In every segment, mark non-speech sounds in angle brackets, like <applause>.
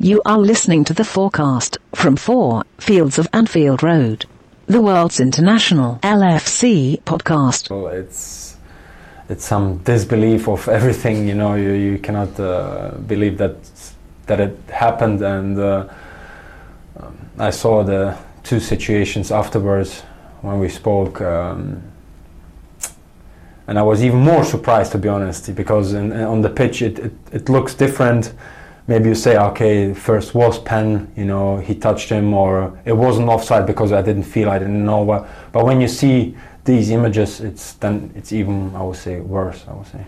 You are listening to the FOARcast from 4 Fields of Anfield Road, the world's international LFC podcast. Well, it's it's some disbelief of everything. You know, you, you cannot uh, believe that that it happened, and uh, um, I saw the two situations afterwards when we spoke. Um, and I was even more surprised, to be honest, because in, on the pitch it, it, it looks different maybe you say, okay, first was pen, you know, he touched him, or it wasn't offside because I didn't feel, I didn't know. But, but when you see these images, it's then it's even, I would say, worse. I would say.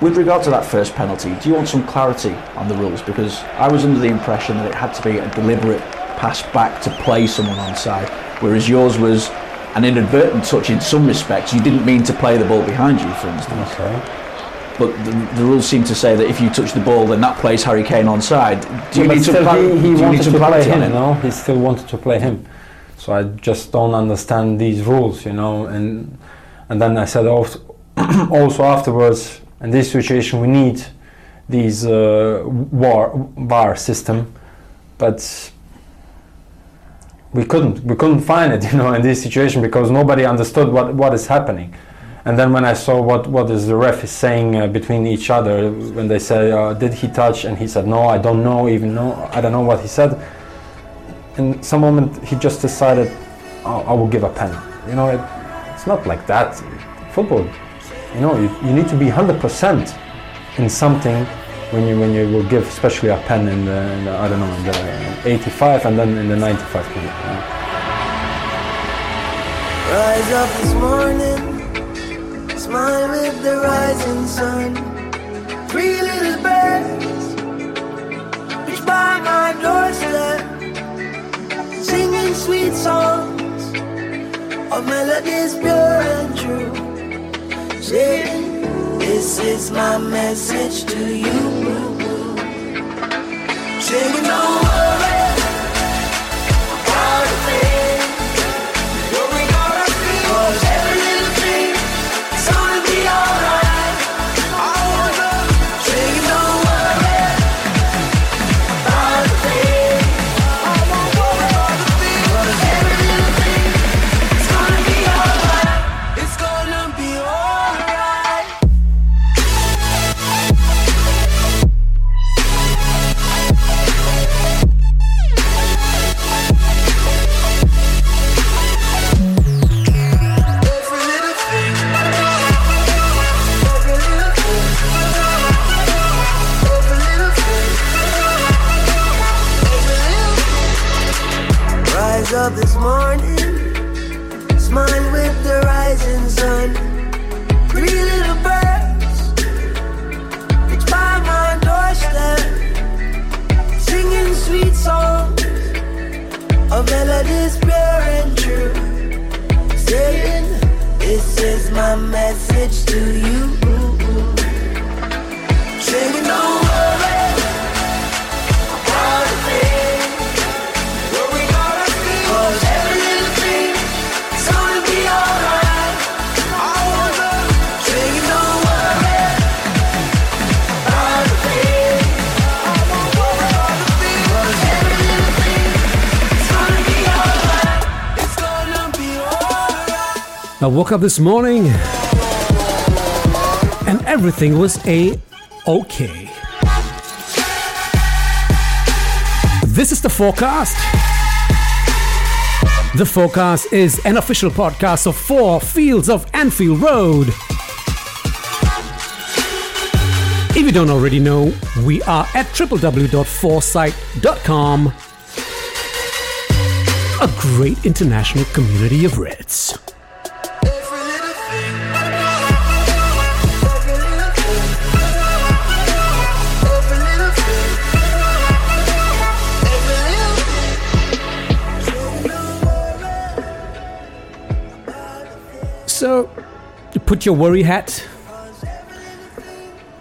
With regard to that first penalty, do you want some clarity on the rules? Because I was under the impression that it had to be a deliberate pass back to play someone onside, whereas yours was an inadvertent touch in some respects. You didn't mean to play the ball behind you, for instance. Okay but the, the, rules seem to say that if you touch the ball, then that plays Harry Kane onside. Do you yeah, need to? He, he wanted to, to play him. You know, he still wanted to play him. So I just don't understand these rules, you know. And and then I said also, <clears throat> also afterwards, in this situation, we need these uh, war VAR system, but we couldn't we couldn't find it, <laughs> you know, in this situation because nobody understood what what is happening. And then when I saw what, what is the ref is saying uh, between each other, when they say, uh, did he touch? And he said, no, I don't know, even know, I don't know what he said. In some moment, he just decided, oh, I will give a pen. You know, it, it's not like that. Football, you know, you, you need to be 100% in something when you when you will give, especially a pen in the, in the I don't know, in the 85 and then in the 95 minute. Rise up this morning smile with the rising sun. Three little birds reach by my doorstep, singing sweet songs of melodies pure and true. Saying, This is my message to you. Singing, don't worry I woke up this morning and everything was a okay. This is the FOARcast. The FOARcast is an official podcast of four fields of Anfield Road. If you don't already know, we are at www.foarsite.com, a great international community of Reds. So, put your worry hat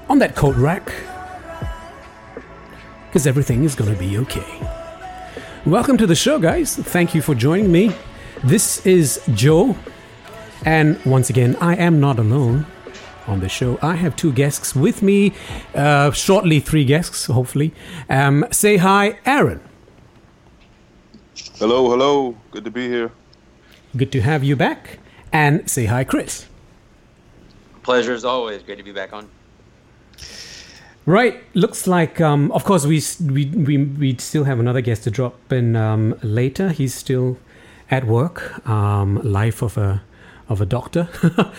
on that coat rack because everything is going to be okay. Welcome to the show, guys. Thank you for joining me. This is Joe, and once again, I am not alone. on the show. I have two guests with me, uh, shortly three guests, hopefully. Um, say hi, Aaron. Hello, hello. Good to be here. Good to have you back. And say hi, Chris. Pleasure as always. Great to be back on. Right, looks like. Um, of course, we we we we still have another guest to drop in um, later. He's still at work. Um, life of a of a doctor.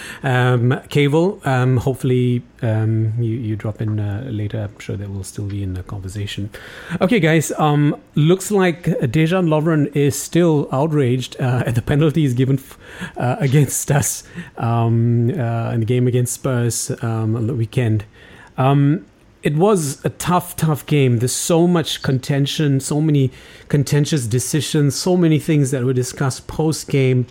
<laughs> um, Cable, um, hopefully um, you, you drop in uh, later. I'm sure that will still be in the conversation. Okay, guys, um, looks like Dejan Lovren is still outraged uh, <laughs> at the penalties given f- uh, against us um, uh, in the game against Spurs um, on the weekend. it was a tough, tough game. There's so much contention, so many contentious decisions, so many things that were discussed post game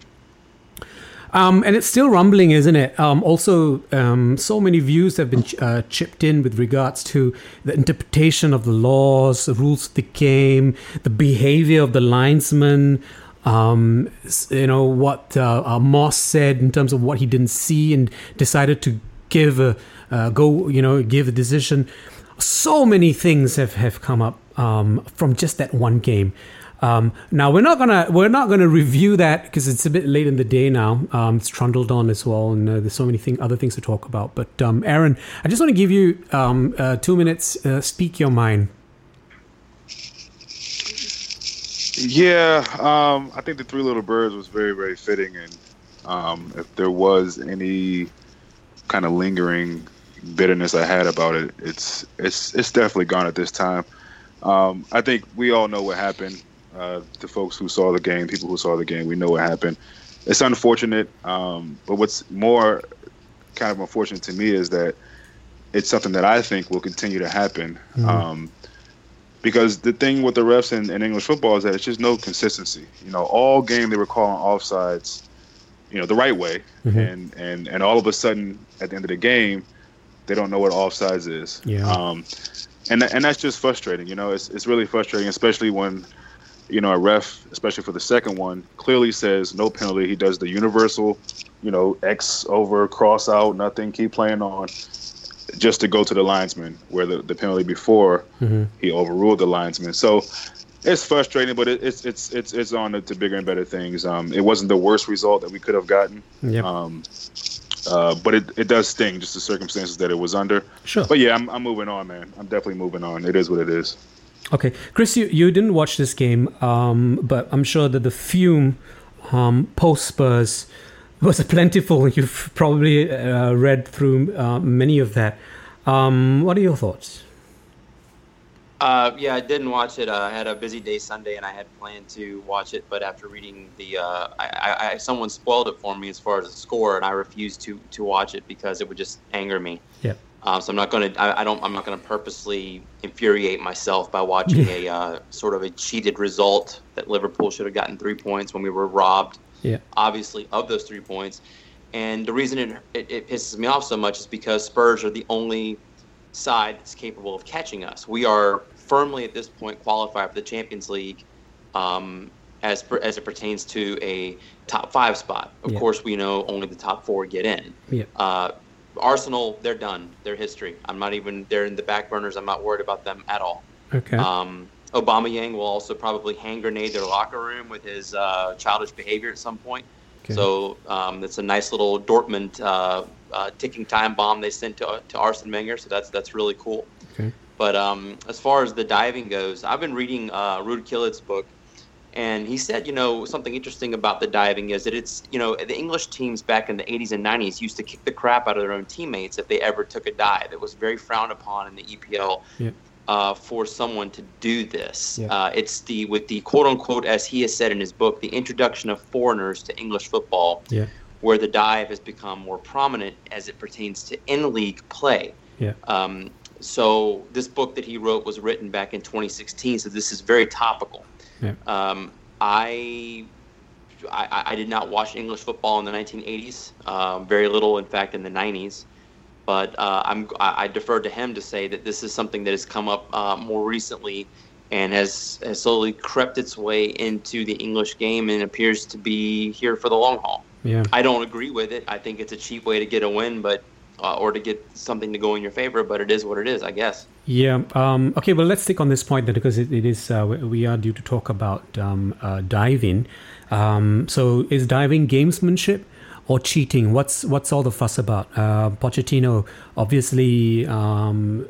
um, and it's still rumbling, isn't it? Um, also, um, so many views have been uh, chipped in with regards to the interpretation of the laws, the rules of the game, the behavior of the linesman. Um, you know what uh, uh, Moss said in terms of what he didn't see and decided to give a uh, go. You know, give a decision. So many things have have come up um, from just that one game. Um, now we're not gonna we're not gonna review that because it's a bit late in the day now. Um, it's trundled on as well, and uh, there's so many thing, other things to talk about. But um, Aaron, I just want to give you um, uh, two minutes. Uh, speak your mind. Yeah, um, I think the Three Little Birds was very very fitting, and um, if there was any kind of lingering bitterness I had about it, it's it's it's definitely gone at this time. I think we all know what happened uh, the folks who saw the game, people who saw the game, we know what happened. It's unfortunate, um, but what's more kind of unfortunate to me is that it's something that I think will continue to happen. Mm-hmm. Um, because the thing with the refs in, in, English football is that it's just no consistency. You know, all game they were calling offsides, you know, the right way, mm-hmm. and and and all of a sudden at the end of the game, they don't know what offsides is. Yeah. Um, and and that's just frustrating. You know, it's it's really frustrating, especially when you know, a ref, especially for the second one, clearly says no penalty. He does the universal, you know, X over, cross out, nothing, keep playing on, just to go to the linesman, where the, the penalty before mm-hmm. he overruled the linesman. So it's frustrating, but it, it's it's it's it's on to, bigger and better things. Um, it wasn't the worst result that we could have gotten. Yep. Um, uh, but it, it does sting, just the circumstances that it was under. Sure. But yeah, I'm, I'm moving on, man. I'm definitely moving on. It is what it is. Okay, Chris, you, you didn't watch this game, um, but I'm sure that the fume um, post Spurs <laughs> was plentiful. You've probably uh, read through uh, many of that. Um, what are your thoughts? Uh, yeah, I didn't watch it. Uh, I had a busy day Sunday, and I had planned to watch it. But after reading the, uh, I, I, someone spoiled it for me as far as the score, and I refused to to watch it because it would just anger me. Yeah. Uh, so I'm not going to. I don't. I'm not going to purposely infuriate myself by watching a uh, sort of a cheated result that Liverpool should have gotten three points when we were robbed. Yeah. Obviously, of those three points, and the reason it, it, it pisses me off so much is because Spurs are the only side that's capable of catching us. We are firmly at this point qualified for the Champions League. Um, as per, as it pertains to a top five spot, of yeah. course, we know only the top four get in. Yeah. Uh, Arsenal, they're done. They're history. I'm not even. They're in the back burners. I'm not worried about them at all. Okay. Um, Aubameyang will also probably hand grenade their locker room with his uh, childish behavior at some point. Okay. So um, it's a nice little Dortmund uh, uh, ticking time bomb they sent to to Arsene Wenger. So that's that's really cool. Okay. But um, as far as the diving goes, I've been reading uh, Gullit's book and he said, you know, something interesting about the diving is that it's, you know, the English teams back in the 80s and 90s used to kick the crap out of their own teammates if they ever took a dive. It was very frowned upon in the EPL yeah. uh, for someone to do this. Yeah. Uh, it's the, with the quote unquote, as he has said in his book, the introduction of foreigners to English football, yeah. where the dive has become more prominent as it pertains to in league play. Yeah. Um, so this book that he wrote was written back in 2016, so this is very topical. Yeah. Um, I, I, I did not watch English football in the 1980s. Um, very little, in fact, in the 90s. But uh, I'm I, I deferred to him to say that this is something that has come up uh, more recently and has, has slowly crept its way into the English game and appears to be here for the long haul. Yeah. I don't agree with it. I think it's a cheap way to get a win, but uh, or to get something to go in your favor. But it is what it is, I guess. Yeah. Um, okay. Well, let's stick on this point then, because it, it is uh, we are due to talk about um, uh, diving. Um, so, is diving gamesmanship or cheating? What's what's all the fuss about? Uh, Pochettino obviously. Um,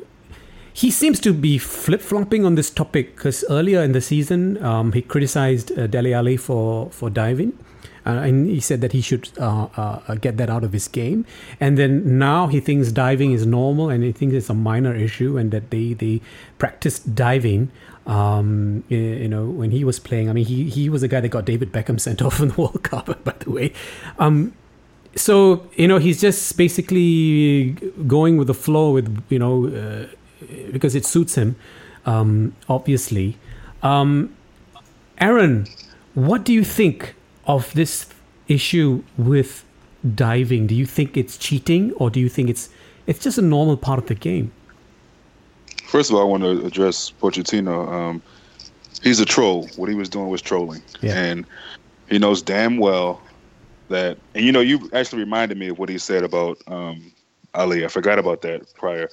he seems to be flip flopping on this topic because earlier in the season um, he criticized uh, Dele Alli for for diving, uh, and he said that he should uh, uh, get that out of his game. And then now he thinks diving is normal, and he thinks it's a minor issue, and that they they practiced diving. Um, you know, when he was playing, I mean, he he was the guy that got David Beckham sent <laughs> off in the World Cup, <laughs> by the way. Um, so you know, he's just basically going with the flow with you know uh, because it suits him, um, obviously. Um, Aaron, what do you think of this issue with diving? Do you think it's cheating, or do you think it's it's just a normal part of the game? First of all, I want to address Pochettino. Um, he's a troll. What he was doing was trolling, yeah. and he knows damn well that. And you know, you actually reminded me of what he said about um, Alli. I forgot about that prior.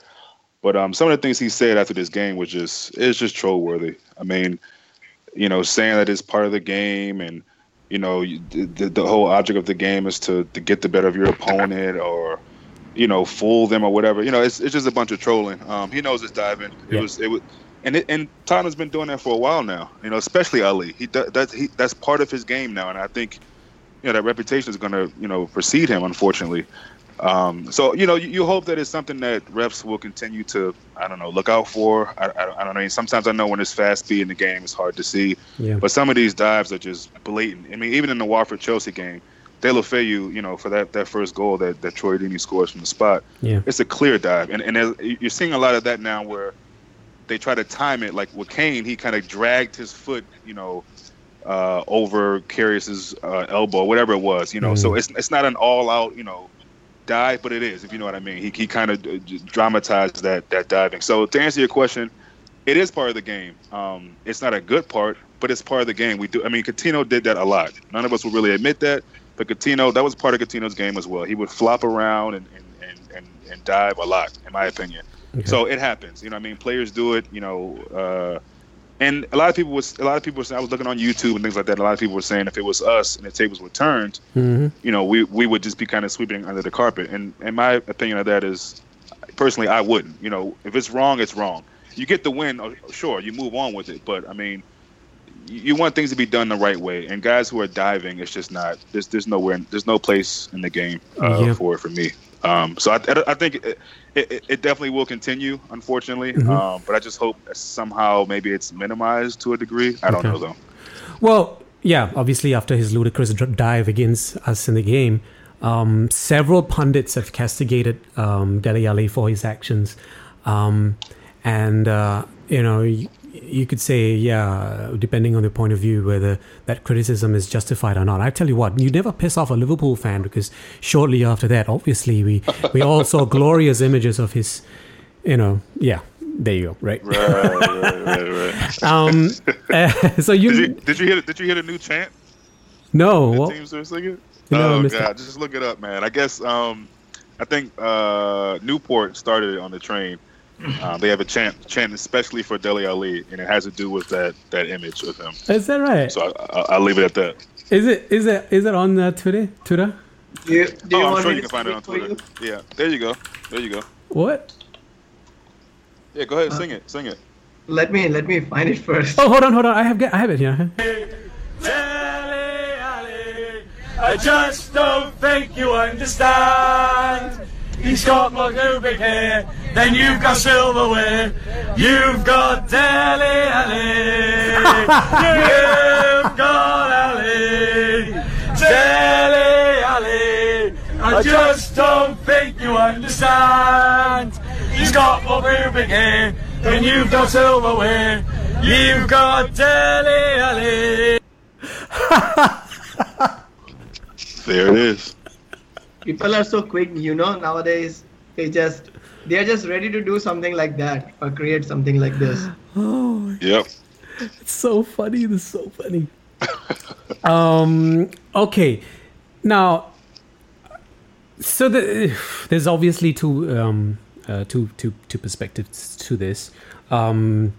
But um, some of the things he said after this game was just it's just troll worthy. I mean, you know, saying that it's part of the game and you know the, the whole object of the game is to, to get the better of your opponent or you know fool them or whatever. You know, it's it's just a bunch of trolling. Um, he knows it's diving. It yeah. was it was. And it, and Tottenham's been doing that for a while now, you know. Especially Alli, he that's he, that's part of his game now, and I think, you know, that reputation is going to you know precede him, unfortunately. Um, so you know, you, you, hope that it's something that refs will continue to, I don't know, look out for. I, I, I don't know. Sometimes I know when it's fast speed in the game, it's hard to see. Yeah. But some of these dives are just blatant. I mean, even in the Watford Chelsea game, Deulofeu, you you know, for that, that first goal that, that Troy Deeney scores from the spot, yeah. it's a clear dive, and and you're seeing a lot of that now where they try to time it. Like with Kane, he kind of dragged his foot, you know, uh, over Karius's uh, elbow, whatever it was, you know. Mm. So it's it's not an all out, you know dive, but it is, if you know what I mean. He, he kind of uh, dramatized that that diving. So to answer your question, it is part of the game. Um, it's not a good part, but it's part of the game. We do. I mean, Coutinho did that a lot. None of us will really admit that, but Coutinho, that was part of Coutinho's game as well. He would flop around and and, and, and, and dive a lot, in my opinion. Okay. So it happens. You know, I mean, players do it. You know. Uh, and a lot of people was a lot of people was I was looking on YouTube and things like that. A lot of people were saying if it was us and the tables were turned, mm-hmm. you know, we we would just be kind of sweeping under the carpet. And and my opinion of that is, personally, I wouldn't. You know, if it's wrong, it's wrong. You get the win, uh, sure, you move on with it. But I mean, you want things to be done the right way. And guys who are diving, it's just not. There's there's nowhere. There's no place in the game uh, yeah. for for me. Um, so I, I think it, it, it, definitely will continue, unfortunately. Mm-hmm. Um, but I just hope somehow maybe it's minimized to a degree. I don't okay. know though. Well, yeah, obviously after his ludicrous dive against us in the game, um, several pundits have castigated um, Dele Alli for his actions, um, and uh, you know you could say, yeah, depending on the point of view, whether that criticism is justified or not. I tell you what, you never piss off a Liverpool fan because shortly after that, obviously, we, we all saw <laughs> glorious images of his, you know, yeah. There you go. Right. Right. right. Right. right. <laughs> um. Uh, <laughs> so you did, you did you hear did you hear the new chant? No. What? teams are singing. No, oh god, just look it up, man. I guess um, I think uh, Newport started on the train um, they have a chant, chant especially for Dele Alli, and it has to do with that that image of him. Is that right? So I, will leave it at that. Is it is it is it on uh, Twitter? Twitter? Do you, oh, I'm sure you can find it on Twitter. Yeah, there you go. There you go. What? Yeah, go ahead, uh, sing it, sing it. Let me let me find it first. Oh, hold on, hold on. I have get I have it here. I just don't think you understand. He's got more big hair, then you've got silverware. You've got Dele Alli. <laughs> you've got Alli. Dele Alli. I just don't think you understand. He's got more big hair, then you've got silverware. You've got Dele Alli. there it is people are so quick you know nowadays they just they're just ready to do something like that or create something like this. <gasps> Oh yep. It's so funny it's so funny. <laughs> Um okay. Now so the, <sighs> there's obviously two, um, uh, two, two, two perspectives to this. Um,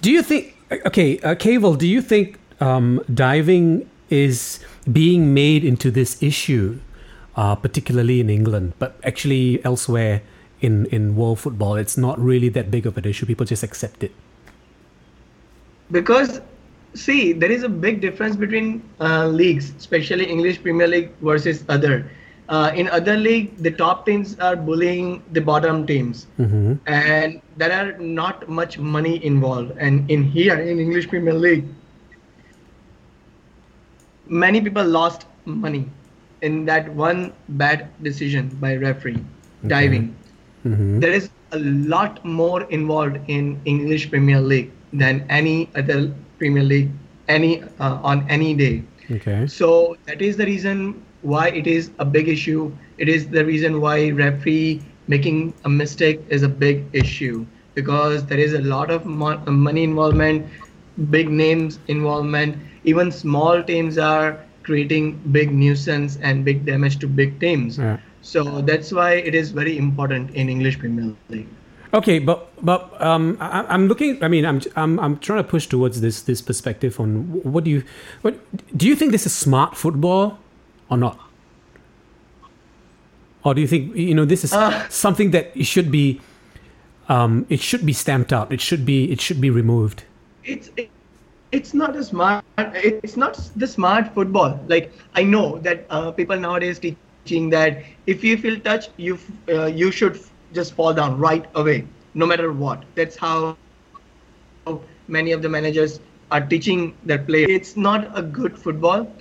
do you think? Okay, uh, Cable, do you think um, diving is being made into this issue, uh, particularly in England, but actually elsewhere in in world football, it's not really that big of an issue. People just accept it. Because see, there is a big difference between uh, leagues, especially English Premier League versus other. Uh, in other league, the top teams are bullying the bottom teams, mm-hmm. and there are not much money involved. And in here, in English Premier League, many people lost money in that one bad decision by referee okay. diving. Mm-hmm. There is a lot more involved in English Premier League than any other Premier League any uh, on any day. Okay. So that is the reason why it is a big issue. It is the reason why referee making a mistake is a big issue because there is a lot of mo- money involvement, big names involvement. Even small teams are creating big nuisance and big damage to big teams. Yeah. So that's why it is very important in English Premier League. Okay, but but um, I, am looking. I mean, I'm I'm I'm trying to push towards this this perspective on what do you what do you think this is smart football or not? Or do you think you know this is uh, something that it should be um, it should be stamped out. It should be it should be removed. It's it, it's not a smart. It's not the smart football. Like I know that uh, people nowadays teaching that if you feel touch, you uh, you should just fall down right away, no matter what. That's how many of the managers are teaching their players. It's not a good football.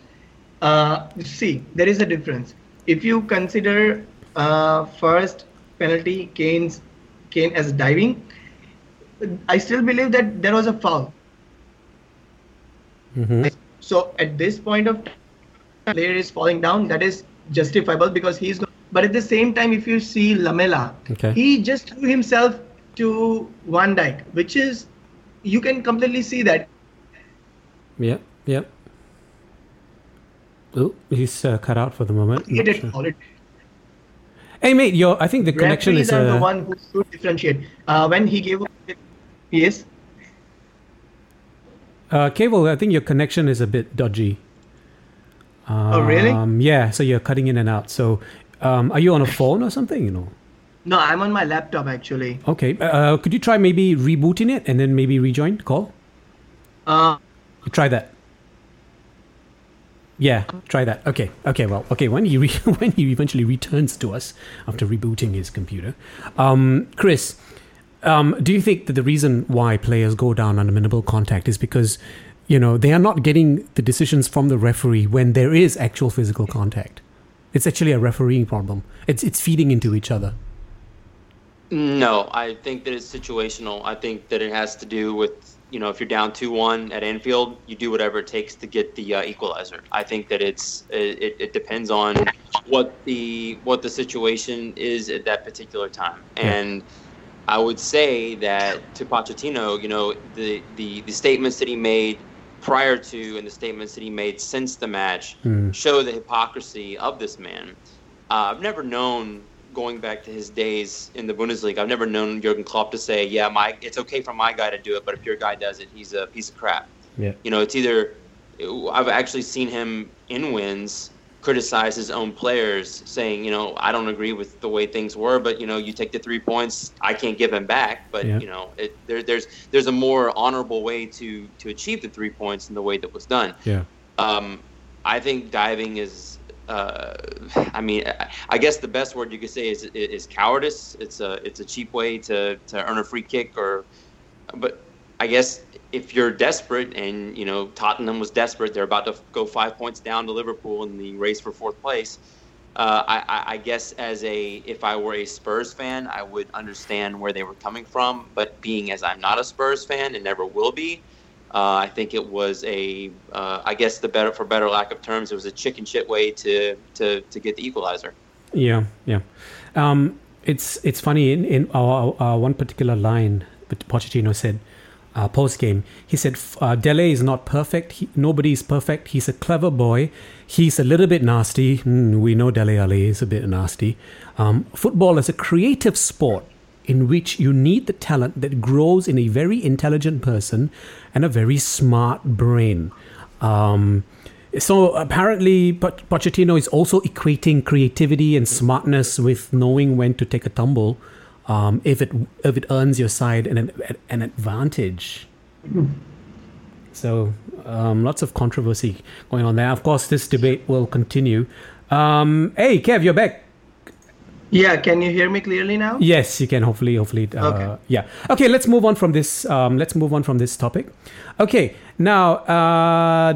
Uh, see, there is a difference. If you consider uh, first penalty Kane's Kane as diving, I still believe that there was a foul. Mm-hmm. So at this point of time, player is falling down. That is justifiable because he's. But at the same time, if you see Lamela, okay. he just threw himself to Van Dijk, which is you can completely see that. Yeah, yeah. Oh, he's uh, cut out for the moment. He did Sure. Hey mate, yo, I think the connection is. Referees are Uh, the one who should differentiate. Uh, when he gave, up, yes. Uh, Cable, I think your connection is a bit dodgy. Um, Oh, really? Yeah, so you're cutting in and out. So, um, are you on a phone or something? You know. No, I'm on my laptop actually. Okay. Uh, could you try maybe rebooting it and then maybe rejoin call? Uh, Try that. Yeah, try that. Okay. Okay. Well, okay. When he re- <laughs> when he eventually returns to us after rebooting his computer, um, Chris, um, do you think that the reason why players go down on minimal contact is because you know they are not getting the decisions from the referee when there is actual physical contact? It's actually a refereeing problem. It's it's feeding into each other. No, I think that it's situational. I think that it has to do with you know if you're down two one at Anfield, you do whatever it takes to get the uh, equalizer. I think that it's it, it depends on what the what the situation is at that particular time, and I would say that to Pochettino, you know the the the statements that he made prior to and the statements that he made since the match Mm. show the hypocrisy of this man. Uh, I've never known, going back to his days in the Bundesliga, I've never known Jurgen Klopp to say, "Yeah, my it's okay for my guy to do it, but if your guy does it, he's a piece of crap." Yeah. You know, it's either I've actually seen him in wins criticize his own players, saying, you know, I don't agree with the way things were, but you know, you take the three points, I can't give him back. But Yeah. you know, it, there, there's there's a more honorable way to to achieve the three points in the way that was done. Yeah. Um, I think diving is. Uh, I mean, I- I guess the best word you could say is is cowardice. It's a it's a cheap way to, to earn a free kick, or but I guess if you're desperate and you know Tottenham was desperate, they're about to go five points down to Liverpool in the race for fourth place. Uh, I, I, guess as a if I were a Spurs fan, I would understand where they were coming from. But being as I'm not a Spurs fan and never will be, uh, I think it was a uh, I guess the better for better lack of terms, it was a chicken shit way to to, to get the equalizer. Yeah, yeah. Um, it's it's funny in in our, our one particular line, Pochettino said, uh, post game. He said uh, Dele is not perfect. He, nobody is perfect. He's a clever boy. He's a little bit nasty. Mm, we know Dele is a bit nasty. Um, football is a creative sport in which you need the talent that grows in a very intelligent person and a very smart brain. Um, so apparently, Pochettino is also equating creativity and smartness with knowing when to take a tumble, um, if it if it earns your side an an advantage. So um, lots of controversy going on there. Of course, this debate will continue. Um, hey, Kev, you're back. Yeah, can you hear me clearly now? Yes, you can. Hopefully, hopefully. Uh, okay. Yeah. Okay, let's move on from this. Um, let's move on from this topic. Okay, now, uh,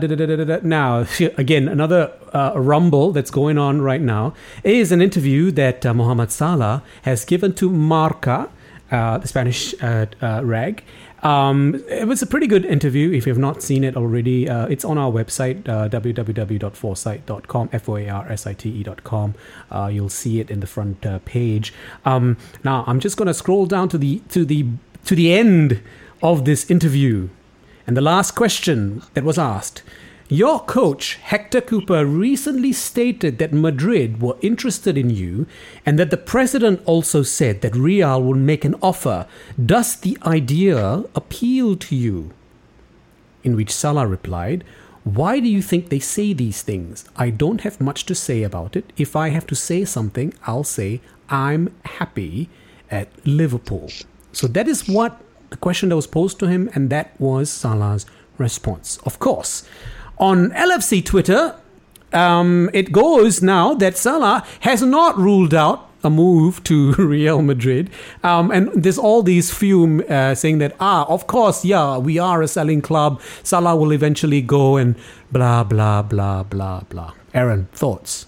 now again, another uh, rumble that's going on right now is an interview that uh, Mohamed Salah has given to Marca, uh, the Spanish uh, uh, rag, um, it was a pretty good interview. If you've not seen it already, uh, it's on our website, uh, www.foarsite.com, F O A R S I T E.com. Uh, you'll see it in the front uh, page. Um, now, I'm just going to scroll down to the to the to the end of this interview, and the last question that was asked your coach, Héctor Cúper, recently stated that Madrid were interested in you and that the president also said that Real would make an offer. Does the idea appeal to you? In which Salah replied, Why do you think they say these things? I don't have much to say about it. If I have to say something, I'll say, I'm happy at Liverpool. So that is what the question that was posed to him, and that was Salah's response. Of course, on LFC Twitter, um, it goes now that Salah has not ruled out a move to <laughs> Real Madrid. Um, and there's all these fume uh, saying that, ah, of course, yeah, we are a selling club. Salah will eventually go and blah, blah, blah, blah, blah. Aaron, thoughts?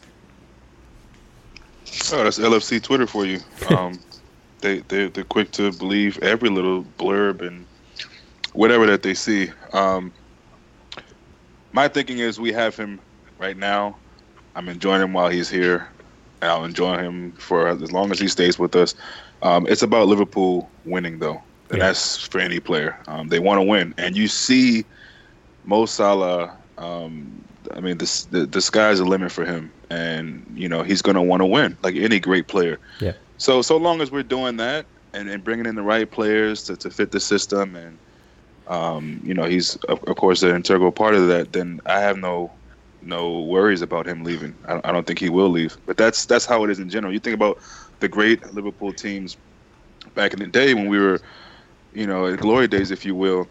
Oh, that's LFC Twitter for you. <laughs> Um, they, they, they're quick to believe every little blurb and whatever that they see. Um, my thinking is we have him right now. I'm enjoying him while he's here. And I'll enjoy him for as long as he stays with us. Um, it's about Liverpool winning, though, and yeah. that's for any player. Um, they want to win, and you see Mo Salah. Um, I mean, this, the the sky's the limit for him, and you know he's going to want to win, like any great player. Yeah. So so long as we're doing that and, and bringing in the right players to, to fit the system and um, you know, he's of, of, course an integral part of that. Then I have no no worries about him leaving. I, I, don't think he will leave. But that's that's how it is in general. You think about the great Liverpool teams back in the day when we were, you know, glory days, if you will.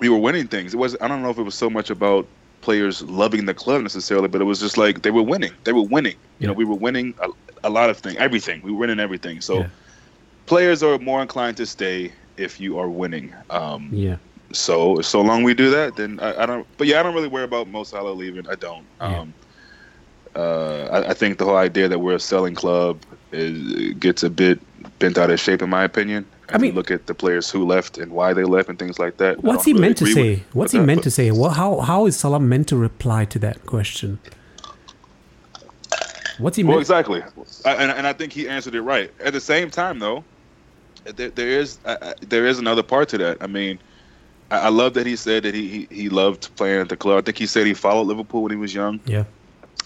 We were winning things. It was I don't know if it was so much about players loving the club necessarily, but it was just like they were winning. They were winning. You know, we were winning a, a, lot of things, everything. We were winning everything. So yeah. players are more inclined to stay if you are winning. Um, yeah. So so long we do that, then I, I, don't. But yeah, I don't really worry about Mo Salah leaving. I don't. Yeah. Um, uh, I, I, think the whole idea that we're a selling club is gets a bit bent out of shape, in my opinion. I mean, look at the players who left and why they left and things like that. What's he really meant to say? What's he that, meant to say? Well, how how is Salah meant to reply to that question? What's he well, meant? exactly, I, and, and I think he answered it right. At the same time, though, there, there is uh, there is another part to that. I mean, I, I love that he said that he, he he loved playing at the club. I think he said he followed Liverpool when he was young. Yeah,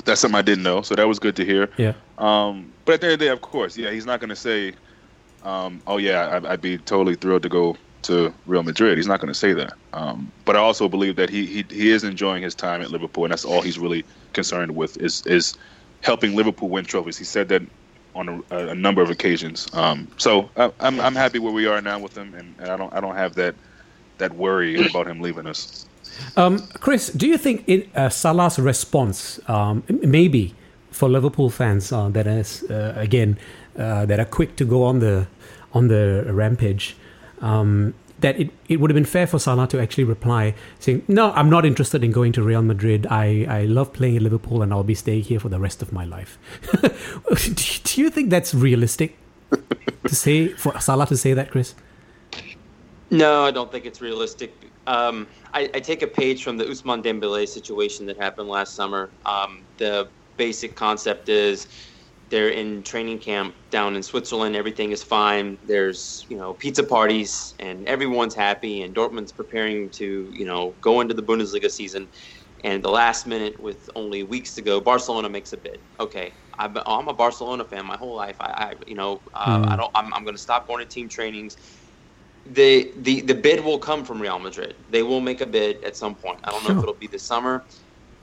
that's something I didn't know, so that was good to hear. Yeah. Um, but at the end of the day, of course, yeah, he's not going to say, um, "Oh yeah, I, would be totally thrilled to go to Real Madrid." He's not going to say that. Um, but I also believe that he, he he is enjoying his time at Liverpool, and that's all he's really concerned with is is helping Liverpool win trophies. He said that on a, a number of occasions. Um, so I, am I'm, I'm happy where we are now with him, and, and I don't I don't have that that worry about him leaving us. Um, Chris, do you think it, uh, Salah's response, um, maybe for Liverpool fans uh, that is uh, again uh, that are quick to go on the on the rampage, um, that it, it would have been fair for Salah to actually reply saying, "No, I'm not interested in going to Real Madrid. I, I love playing at Liverpool, and I'll be staying here for the rest of my life." <laughs> do you think that's realistic to say for Salah to say that, Chris? No, I don't think it's realistic. Um, I, I, take a page from the Ousmane Dembélé situation that happened last summer. Um, the basic concept is they're in training camp down in Switzerland. Everything is fine. There's you know pizza parties and everyone's happy. And Dortmund's preparing to you know go into the Bundesliga season. And the last minute, with only weeks to go, Barcelona makes a bid. Okay, I'm, a Barcelona fan my whole life. I, I you know uh, mm. I don't. I'm, I'm going to stop going to team trainings. The, the the bid will come from Real Madrid. They will make a bid at some point. I don't know sure. if it'll be this summer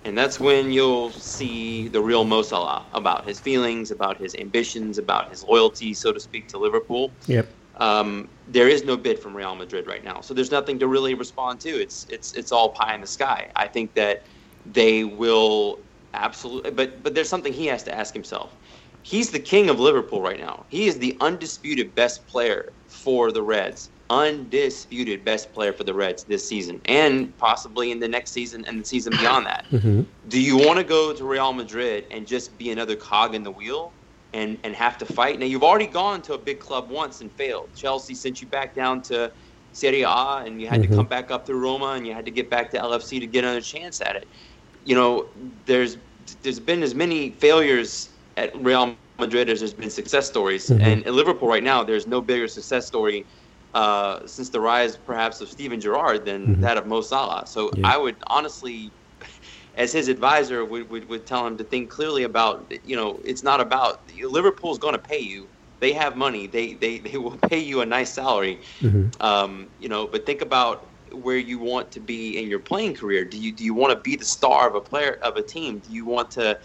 and that's when you'll see the real Mo Salah about his feelings, about his ambitions, about his loyalty, so to speak, to Liverpool. Yep. Um, there is no bid from Real Madrid right now, so there's nothing to really respond to. It's it's it's all pie in the sky. I think that they will absolutely, but but there's something he has to ask himself. He's the king of Liverpool right now. He is the undisputed best player for the Reds undisputed best player for the Reds this season and possibly in the next season and the season beyond that. <clears throat> Mm-hmm. Do you want to go to Real Madrid and just be another cog in the wheel and, and have to fight? Now, you've already gone to a big club once and failed. Chelsea sent you back down to Serie A and you had mm-hmm. to come back up through Roma and you had to get back to LFC to get another chance at it. You know, there's there's been as many failures at Real Madrid as there's been success stories. Mm-hmm. And at Liverpool right now, there's no bigger success story – uh, since the rise perhaps of Steven Gerrard than mm-hmm. that of Mo Salah. So yeah. I would honestly, as his advisor, would, would, would tell him to think clearly about, you know, it's not about Liverpool's going to pay you. They have money. They, they, <laughs> they will pay you a nice salary. Mm-hmm. Um, you know, but think about where you want to be in your playing career. Do you do you want to be the star of a player of a team? Do you want to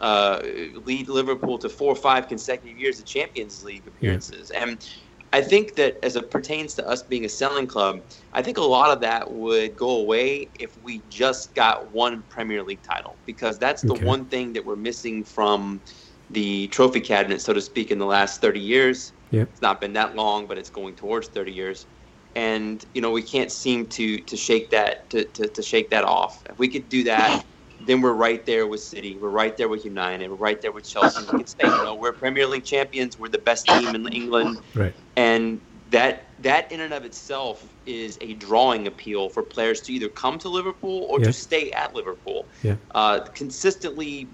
uh, lead Liverpool to four or five consecutive years of Champions League appearances? Yeah. And I think that as it pertains to us being a selling club, I think a lot of that would go away if we just got one Premier League title because that's the okay. one thing that we're missing from the trophy cabinet, so to speak, in the last 30 years. Yep. It's not been that long, but it's going towards 30 years. And you know we can't seem to to shake that to, to, to shake that off. If we could do that, then we're right there with City. We're right there with United. We're right there with Chelsea. We can say, you know, we're Premier League champions. We're the best team in England. Right. And that that in and of itself is a drawing appeal for players to either come to Liverpool or to stay at Liverpool. Yeah. Uh, consistently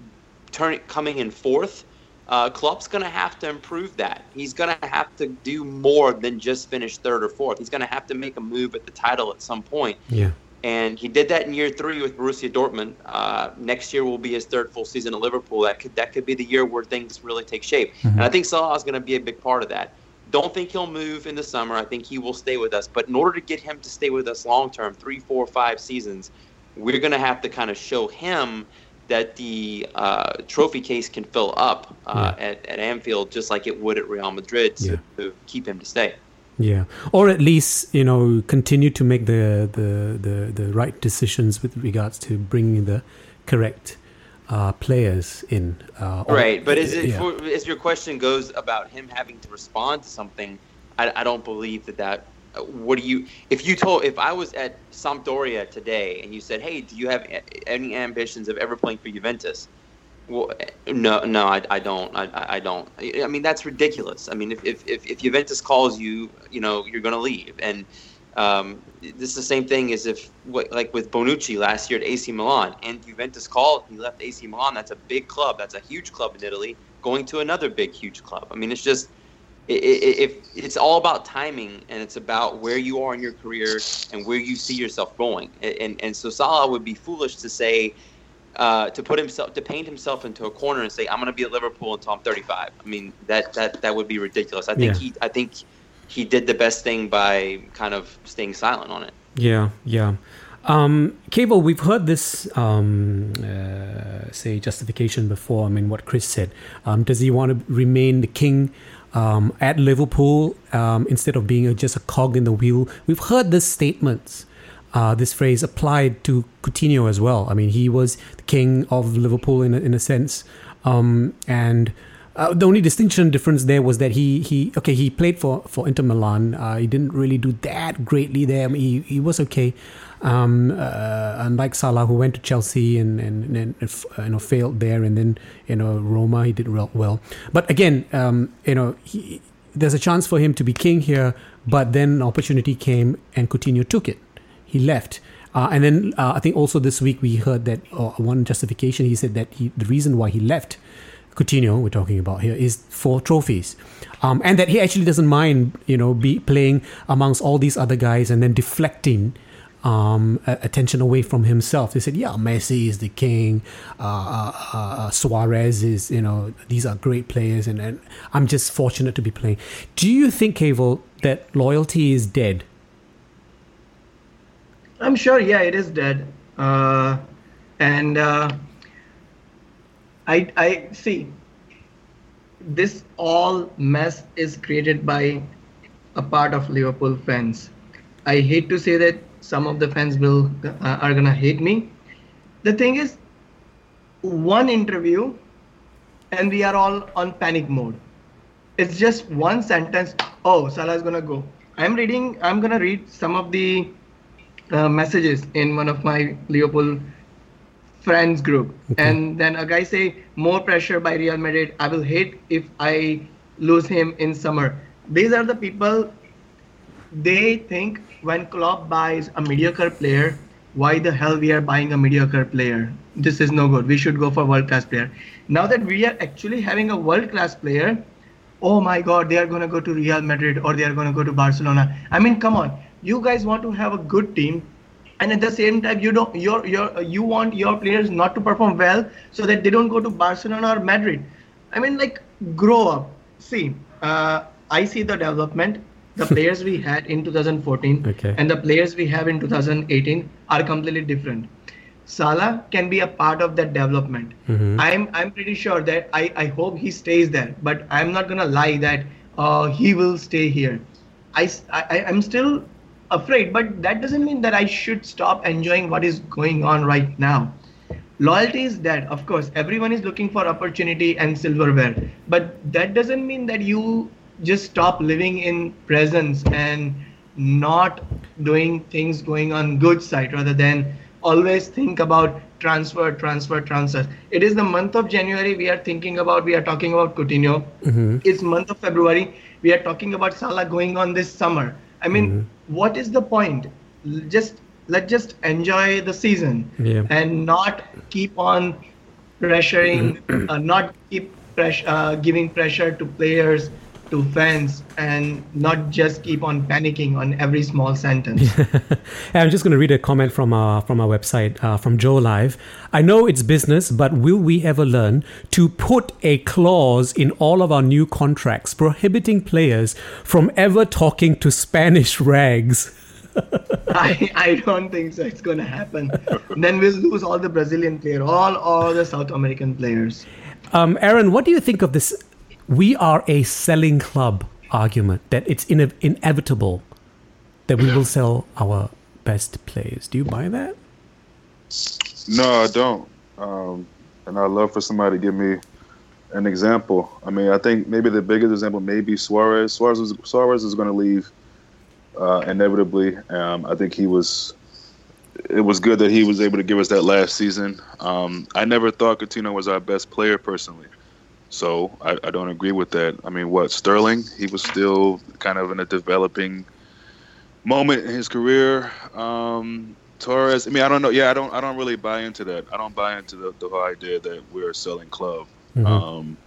turning coming in fourth. Uh, Klopp's going to have to improve that. He's going to have to do more than just finish third or fourth. He's going to have to make a move at the title at some point. Yeah and he did that in year three with Borussia Dortmund. Uh, next year will be his third full season at Liverpool. That could that could be the year where things really take shape, mm-hmm. and I think Salah is going to be a big part of that. Don't think he'll move in the summer. I think he will stay with us. But in order to get him to stay with us long term, three, four, five seasons, we're going to have to kind of show him that the uh, trophy case can fill up uh, yeah. at, at Anfield just like it would at Real Madrid to, yeah. to keep him to stay. Yeah, or at least you know continue to make the the the, the right decisions with regards to bringing the correct uh, players in. Uh, right, but is it yeah. for, as your question goes about him having to respond to something? I, I don't believe that that. Uh, what do you? If you told, if I was at Sampdoria today and you said, "Hey, do you have any ambitions of ever playing for Juventus?" Well, no, no, I, I don't. I, I don't. I mean, that's ridiculous. I mean, if, if, if Juventus calls you, you know, you're going to leave. And um, this is the same thing as if, like with Bonucci last year at AC Milan, and Juventus called, he left AC Milan. That's a big club. That's a huge club in Italy, going to another big, huge club. I mean, it's just, it, it, it, it's all about timing, and it's about where you are in your career and where you see yourself going. And, and so Salah would be foolish to say, uh, to put himself to paint himself into a corner and say I'm going to be at Liverpool until I'm 35. I mean that that that would be ridiculous. I think yeah. he I think he did the best thing by kind of staying silent on it. Yeah, yeah. Um, Cable, we've heard this um, uh, say justification before. I mean, what Chris said. Um, does he want to remain the king um, at Liverpool um, instead of being a, just a cog in the wheel? We've heard this statements uh, this phrase applied to Coutinho as well. I mean, he was the king of Liverpool in a, in a sense, um, and uh, the only distinction difference there was that he he okay he played for for Inter Milan. Uh, he didn't really do that greatly there. I mean, he he was okay. Um, uh, unlike Salah, who went to Chelsea and, and, and you know failed there, and then you know Roma, he did real well. But again, um, you know, he, there's a chance for him to be king here. But then an opportunity came, and Coutinho took it he left. Uh, and then uh, I think also this week we heard that uh, one justification he said that he, the reason why he left Coutinho, we're talking about here, is for trophies. Um, and that he actually doesn't mind, you know, be playing amongst all these other guys and then deflecting um, attention away from himself. They said, "Yeah, Messi is the king. Uh, uh, uh, uh, Suarez is, you know, these are great players, and, and I'm just fortunate to be playing." Do you think, Cavel, that loyalty is dead? I'm sure. Yeah, it is dead. Uh, and uh, I, I see. This all mess is created by a part of Liverpool fans. I hate to say that some of the fans will uh, are gonna hate me the thing is one interview and we are all on panic mode it's just one sentence oh salah is gonna go i'm reading i'm gonna read some of the uh, messages in one of my liverpool friends group okay. and then a guy say more pressure by real madrid i will hate if i lose him in summer these are the people they think when Klopp buys a mediocre player, why the hell we are buying a mediocre player? This is no good. We should go for world class player. Now that we are actually having a world class player, oh my God, they are going to go to Real Madrid or they are going to go to Barcelona. I mean, come on, you guys want to have a good team, and at the same time, you don't your your you want your players not to perform well so that they don't go to Barcelona or Madrid. I mean, like grow up. See, uh, I see the development the <laughs> players we had in 2014 okay. and the players we have in 2018 are completely different. Salah can be a part of that development. Mm-hmm. I'm I'm pretty sure that I, I hope he stays there, but I'm not gonna lie that uh, he will stay here. I, I I'm still afraid, but that doesn't mean that I should stop enjoying what is going on right now. Loyalty is dead, of course. Everyone is looking for opportunity and silverware, but that doesn't mean that you just stop living in presence and not doing things going on good side rather than always think about transfer transfer transfer it is the month of january we are thinking about we are talking about coutinho mm-hmm. it's month of february we are talking about salah going on this summer i mean mm-hmm. What is the point just let's just enjoy the season yeah. and not keep on pressuring uh, not keep pressure uh, giving pressure to players to fans and not just keep on panicking on every small sentence. <laughs> I'm just going to read a comment from our from our website uh, from Joe Live. I know it's business, but will we ever learn to put a clause in all of our new contracts prohibiting players from ever talking to Spanish rags? <laughs> I, I don't think so. It's going to happen. then we'll lose all the Brazilian players, all all the South American players. Um, Aaron, what do you think of this we are a selling club argument that it's ine- inevitable that we will sell our best players. Do you buy that? No, I don't. Um, and I'd love for somebody to give me an example. I mean, I think maybe the biggest example may be Suarez. Suarez is, Suarez is going to leave uh, inevitably. Um, I think he was. It was good that he was able to give us that last season. Um, I never thought Coutinho was our best player personally. So I, I, don't agree with that. I mean, what Sterling? He was still kind of in a developing moment in his career. Um, Torres. I mean, I don't know. Yeah, I don't. I don't really buy into that. I don't buy into the, the whole idea that we're a selling club. Mm-hmm. Um,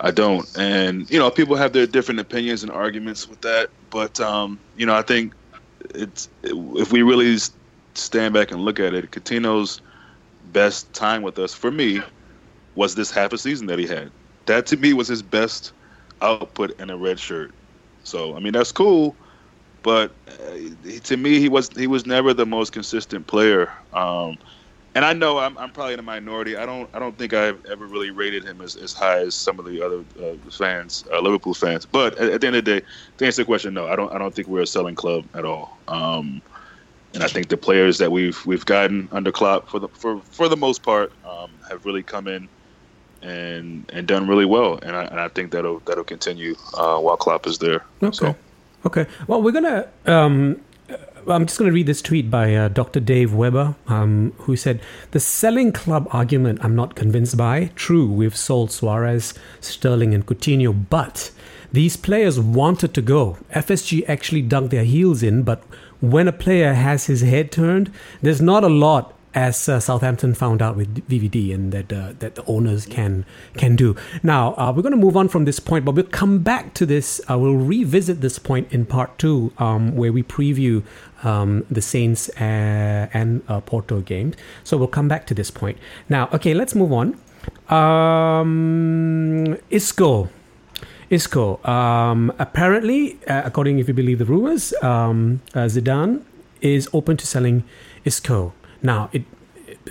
I don't. And you know, people have their different opinions and arguments with that. But um, you know, I think it's if we really stand back and look at it, Coutinho's best time with us, for me, was this half a season that he had. That to me was his best output in a red shirt. So I mean that's cool, but uh, to me he was he was never the most consistent player. Um, and I know I'm, I'm probably in a minority. I don't I don't think I've ever really rated him as, as high as some of the other uh, fans, uh, Liverpool fans. But at, at, the end of the day, to answer the question, no, I don't I don't think we're a selling club at all. Um, and I think the players that we've we've gotten under Klopp for the for for the most part um, have really come in and and done really well. And I, and I think that'll that'll continue uh, while Klopp is there. Okay. So. Okay. Well, we're gonna. Um, uh, I'm just going to read this tweet by uh, Dr. Dave Weber, um, who said, The selling club argument I'm not convinced by. True, we've sold Suarez, Sterling, and Coutinho, but these players wanted to go. FSG actually dug their heels in, but when a player has his head turned, there's not a lot as uh, Southampton found out with VVD and that uh, that the owners can can do. Now uh, we're going to move on from this point, but we'll come back to this. Uh, we'll revisit this point in part two, um, where we preview um, the Saints uh, and uh, Porto games. So we'll come back to this point. Now, okay, let's move on. Um, Isco. Isco. Um, apparently, according if you believe the rumors, um, Zidane is open to selling Isco. Now, it,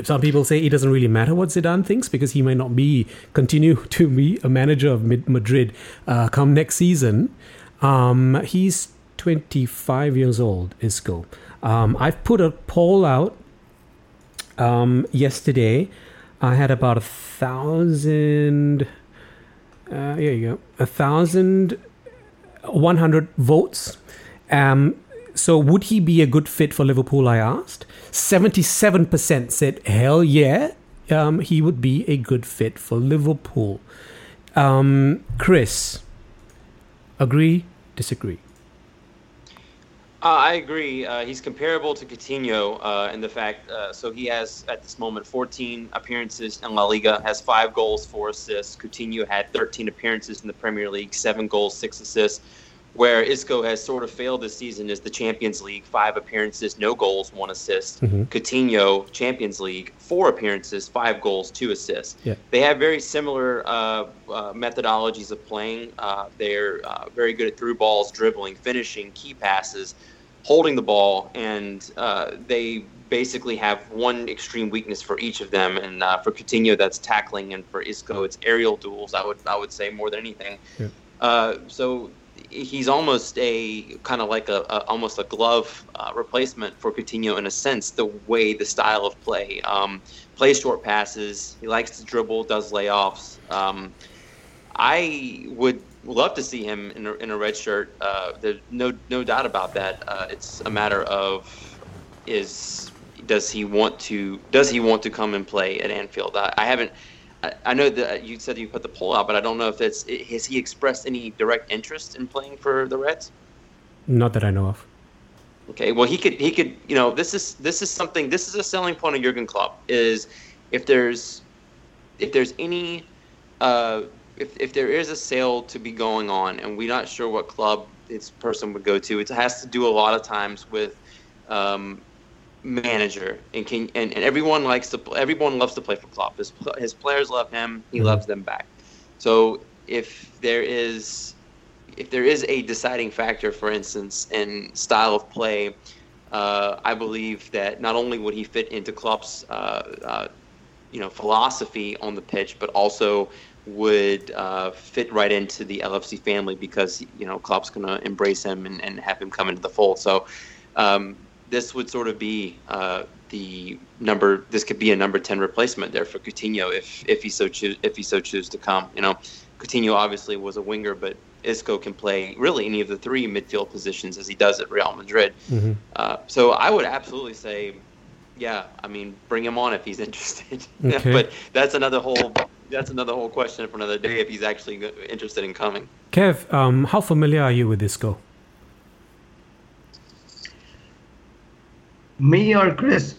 some people say it doesn't really matter what Zidane thinks because he might not be continue <laughs> to be a manager of Madrid uh, come next season. Um, he's 25 years old, Isco. Um, I've put a poll out um, yesterday. I had about a thousand. Uh, here you go. A thousand one hundred votes. Um, so would he be a good fit for Liverpool? I asked. Seventy-seven percent said, "Hell yeah, um, he would be a good fit for Liverpool." Um, Chris, agree? Disagree? Uh, I agree. Uh, he's comparable to Coutinho uh, in the fact, uh, so he has at this moment 14 appearances in La Liga, has five goals, four assists. Coutinho had 13 appearances in the Premier League, seven goals, six assists. Where Isco has sort of failed this season is the Champions League, five appearances, no goals, one assist. Mm-hmm. Coutinho, Champions League, four appearances, five goals, two assists. Yeah. They have very similar uh, uh, methodologies of playing. they're very good at through balls, dribbling, finishing, key passes holding the ball, and uh, they basically have one extreme weakness for each of them. And uh, for Coutinho, that's tackling, and for Isco, it's aerial duels. I would I would say more than anything. Yeah. Uh, so he's almost a kind of like a, a almost a glove uh, replacement for Coutinho in a sense. The way the style of play, um, plays short passes. He likes to dribble, does layoffs. Um, I would love to see him in a, in a red shirt. Uh, there's no no doubt about that. Uh, it's a matter of is does he want to does he want to come and play at Anfield? I, I haven't. I, I know that you said you put the poll out, but I don't know if it's has he expressed any direct interest in playing for the Reds? Not that I know of. Okay, well he could he could you know this is this is something this is a selling point of Jurgen Klopp is if there's if there's any uh, if, if there is a sale to be going on and we're not sure what club this person would go to, it has to do a lot of times with um, manager and can and, and everyone likes to everyone loves to play for Klopp. His his players love him. He mm-hmm. loves them back. So if there is if there is a deciding factor, for instance, in style of play, uh, I believe that not only would he fit into Klopp's uh, uh, you know philosophy on the pitch, but also would uh, fit right into the LFC family because you know Klopp's going to embrace him and, and have him come into the fold. So um, this would sort of be uh, the number. This could be a number ten replacement there for Coutinho if if he so choose if he so choose to come. You know, Coutinho obviously was a winger, but Isco can play really any of the three midfield positions as he does at Real Madrid. Mm-hmm. Uh, so I would absolutely say yeah, I mean, bring him on if he's <laughs> interested. Okay. but that's another whole that's another whole question for another day if he's actually interested in coming. Kev, um, how familiar are you with Isco? Me or Chris?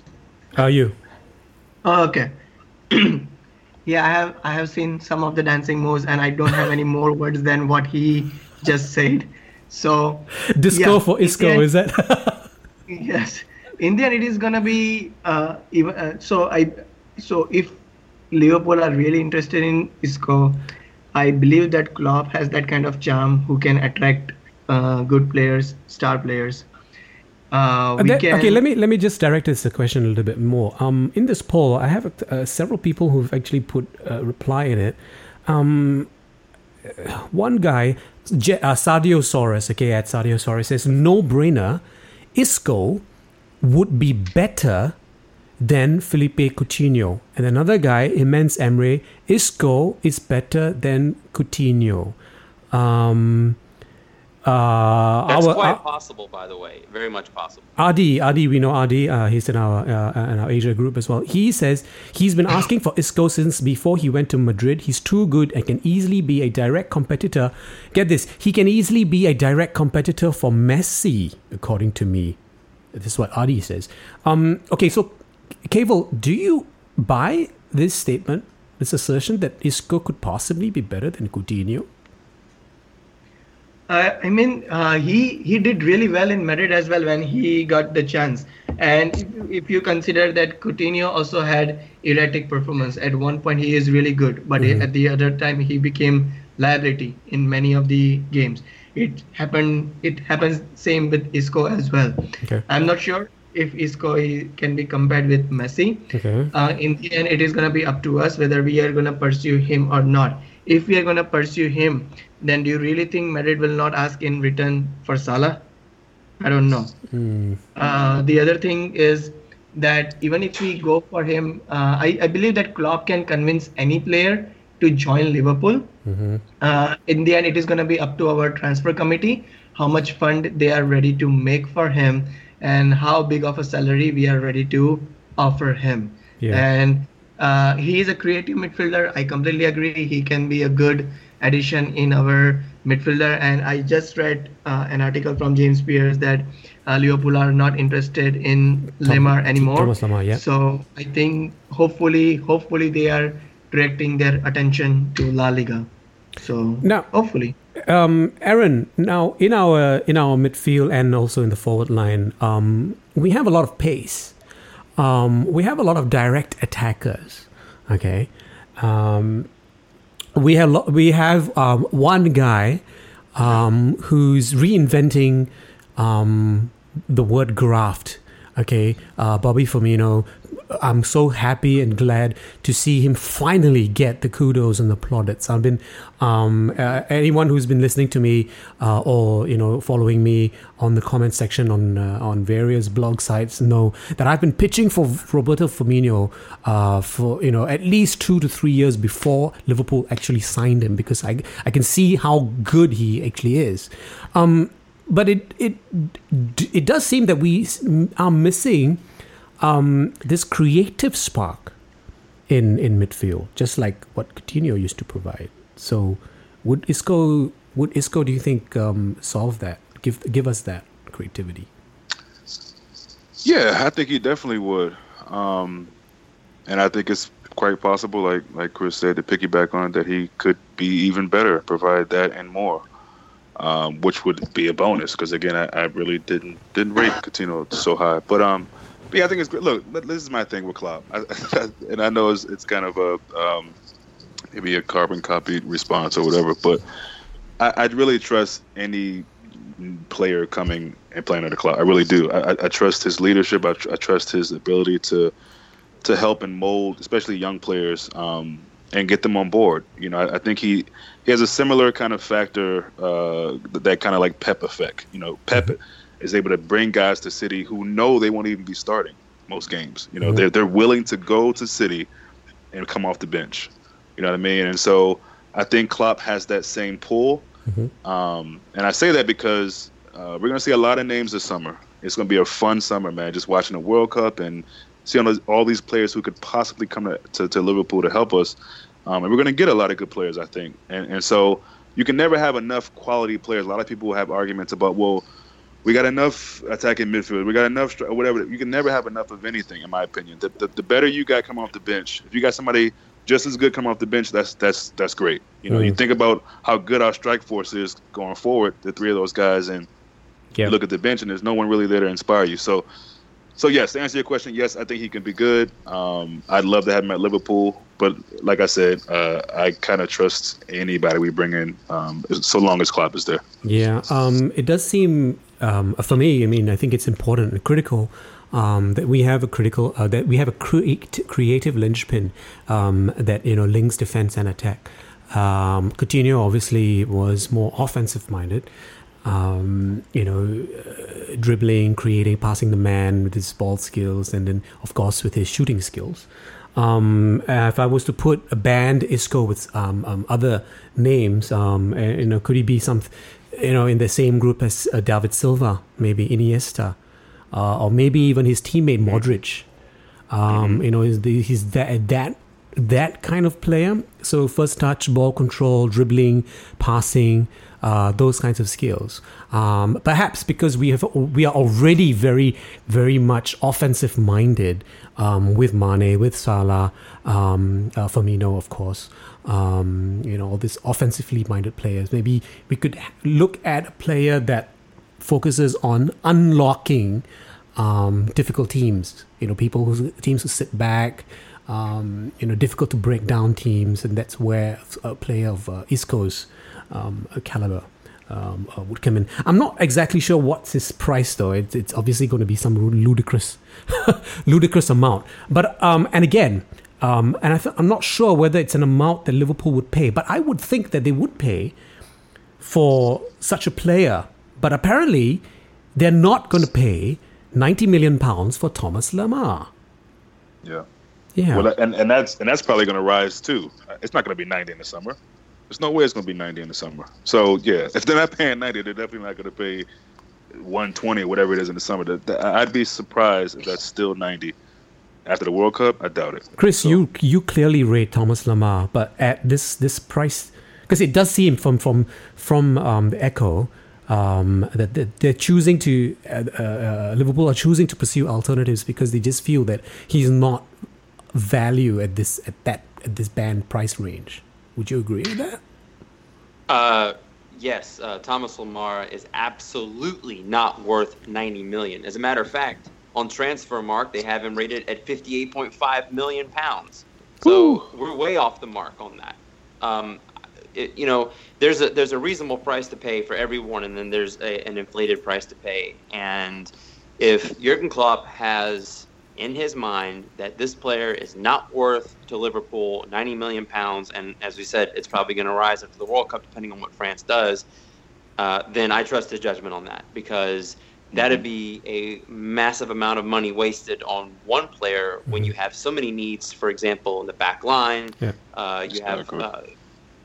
Are you? Oh, okay. <clears throat> yeah, I have I have seen some of the dancing moves, and I don't have any more words than what he just said. So <laughs> disco yeah, for Isco, is that? <laughs> yes in the end, it is gonna be uh, even. Uh, so I, so if Liverpool are really interested in Isco, I believe that Klopp has that kind of charm who can attract uh, good players, star players. Uh, that, can... Okay, let me let me just direct this question a little bit more. Um, in this poll, I have uh, several people who've actually put a reply in it. Um, one guy, Je- uh, Sadio Soros, okay, at Sadio Soros says no brainer. Isco would be better than Felipe Coutinho. And another guy, Immense Emre, Isco is better than Coutinho. Um, uh, That's our, quite uh, possible, by the way. Very much possible. Adi, Adi, we know Adi. Uh, he's in our uh, in our Asia group as well. He says he's been asking for Isco since before he went to Madrid. He's too good and can easily be a direct competitor. Get this, he can easily be a direct competitor for Messi, according to me. This is what Adi says. Um, okay, so Keval, do you buy this statement, this assertion that Isco could possibly be better than Coutinho? Uh, I mean, uh, he he did really well in Madrid as well when he got the chance. And if, if you consider that Coutinho also had erratic performance, at one point he is really good, but mm-hmm. at the other time he became liability in many of the games. It happened. It happens same with Isco as well. Okay. I'm not sure if Isco can be compared with Messi. Okay. Uh, in the end, it is going to be up to us whether we are going to pursue him or not. If we are going to pursue him, then do you really think Madrid will not ask in return for Salah? I don't know. Mm. Uh, the other thing is that even if we go for him, uh, I, I, believe that Klopp can convince any player to join Liverpool. Mm-hmm. Uh, in the end, it is going to be up to our transfer committee how much fund they are ready to make for him and how big of a salary we are ready to offer him. Yeah. And uh, he is a creative midfielder. I completely agree. He can be a good addition in our midfielder. And I just read uh, an article from James Pearce that uh, Liverpool are not interested in Lemar anymore. Lemar, yeah. So I think hopefully, hopefully they are directing their attention to La Liga. So now, hopefully, um, Aaron. Now in our in our midfield and also in the forward line, um, we have a lot of pace. Um, we have a lot of direct attackers. Okay, um, we have we have um, one guy um, who's reinventing um, the word graft. Okay, uh, Bobby Firmino. I'm so happy and glad to see him finally get the kudos and the plaudits. I've been um, uh, anyone who's been listening to me uh, or you know following me on the comment section on uh, on various blog sites know that I've been pitching for Roberto Firmino uh, for you know at least two to three years before Liverpool actually signed him because I I can see how good he actually is. Um, but it it it does seem that we are missing um, this creative spark in in midfield, just like what Coutinho used to provide. So, would Isco would Isco do you think um, solve that? Give give us that creativity. Yeah, I think he definitely would, um, and I think it's quite possible, like like Chris said, to piggyback on it, that he could be even better, provide that and more um, which would be a bonus because again, I, I, really didn't didn't rate Coutinho so high. But um, but yeah, I think it's great. Look, this is my thing with Klopp, I, <laughs> and I know it's, it's kind of a um, maybe a carbon copy response or whatever, but I, I'd really trust any player coming and playing under Klopp. I really do. I, I trust his leadership. I, tr- I, trust his ability to to help and mold, especially young players, um, and get them on board. You know, I, I think he he has a similar kind of factor, uh, that kind of like Pep effect. You know, Pep mm-hmm. Is able to bring guys to City who know they won't even be starting most games. You know, mm-hmm. they're they're willing to go to City and come off the bench. You know what I mean? And so I think Klopp has that same pull. Mm-hmm. Um, and I say that because uh, we're going to see a lot of names this summer. It's going to be a fun summer, man. Just watching the World Cup and seeing all these players who could possibly come to, to, to Liverpool to help us. Um, and we're going to get a lot of good players, I think. And, and so you can never have enough quality players. A lot of people have arguments about, well, we got enough attacking midfield, we got enough, whatever. You can never have enough of anything, in my opinion. The, the, the better you got come off the bench, if you got somebody just as good come off the bench, that's that's that's great. You know, mm. you think about how good our strike force is going forward, the three of those guys, and you look at the bench, and there's no one really there to inspire you. So so yes, to answer your question, yes, I think he can be good. Um, I'd love to have him at Liverpool, but like I said, uh, I kind of trust anybody we bring in, um, so long as Klopp is there. Yeah, um, it does seem um, for me. I mean, I think it's important and critical um, that we have a critical uh, that we have a cre- creative linchpin um, that you know links defense and attack. Um, Coutinho obviously was more offensive minded um, you know, uh, dribbling, creating, passing the man with his ball skills, and then of course with his shooting skills. Um, if I was to put a band Isco with um, um other names, um, uh, you know, could he be some, you know, in the same group as uh, David Silva, maybe Iniesta, uh, or maybe even his teammate Modric? Um, mm-hmm. You know, he's, he's that, that that kind of player. So first touch, ball control, dribbling, passing, uh, those kinds of skills. Um, perhaps because we have we are already very very much offensive minded um, with Mane, with Salah, um, uh, Firmino, of course. Um, you know all these offensively minded players. Maybe we could look at a player that focuses on unlocking um, difficult teams. You know, people who teams who sit back. Um, you know, difficult to break down teams, and that's where a player of uh, Isco's um, caliber um, uh, would come in. I'm not exactly sure what's his price though. It's, it's obviously going to be some ludicrous, <laughs> ludicrous amount. But um, and again, um, and I th- I'm not sure whether it's an amount that Liverpool would pay. But I would think that they would pay for such a player. But apparently, they're not going to pay 90 million pounds for Thomas Lemar. Yeah. Yeah. Well, and, and that's and that's probably going to rise too. It's not going to be 90 in the summer. There's no way it's going to be 90 in the summer. So yeah, if they're not paying 90, they're definitely not going to pay 120 or whatever it is in the summer. I'd be surprised if that's still 90 after the World Cup. I doubt it. Chris, so. you you clearly rate Thomas Lemar, but at this this price, because it does seem from from from um, the Echo. Um, that, they're choosing to uh, uh, Liverpool are choosing to pursue alternatives because they just feel that he's not value at this at that at this band price range. Would you agree with that? Uh, yes, uh, Thomas Lemar is absolutely not worth 90 million. As a matter of fact, on Transfermarkt, they have him rated at 58.5 million pounds. So Ooh. we're way off the mark on that. Um, it, you know, there's a there's a reasonable price to pay for everyone, and then there's a, an inflated price to pay. And if Jurgen Klopp has in his mind that this player is not worth to Liverpool 90 million pounds, and as we said, it's probably going to rise after the World Cup, depending on what France does. Uh, then I trust his judgment on that because that'd be a massive amount of money wasted on one player when you have so many needs. For example, in the back line, yeah. uh, you have. Uh,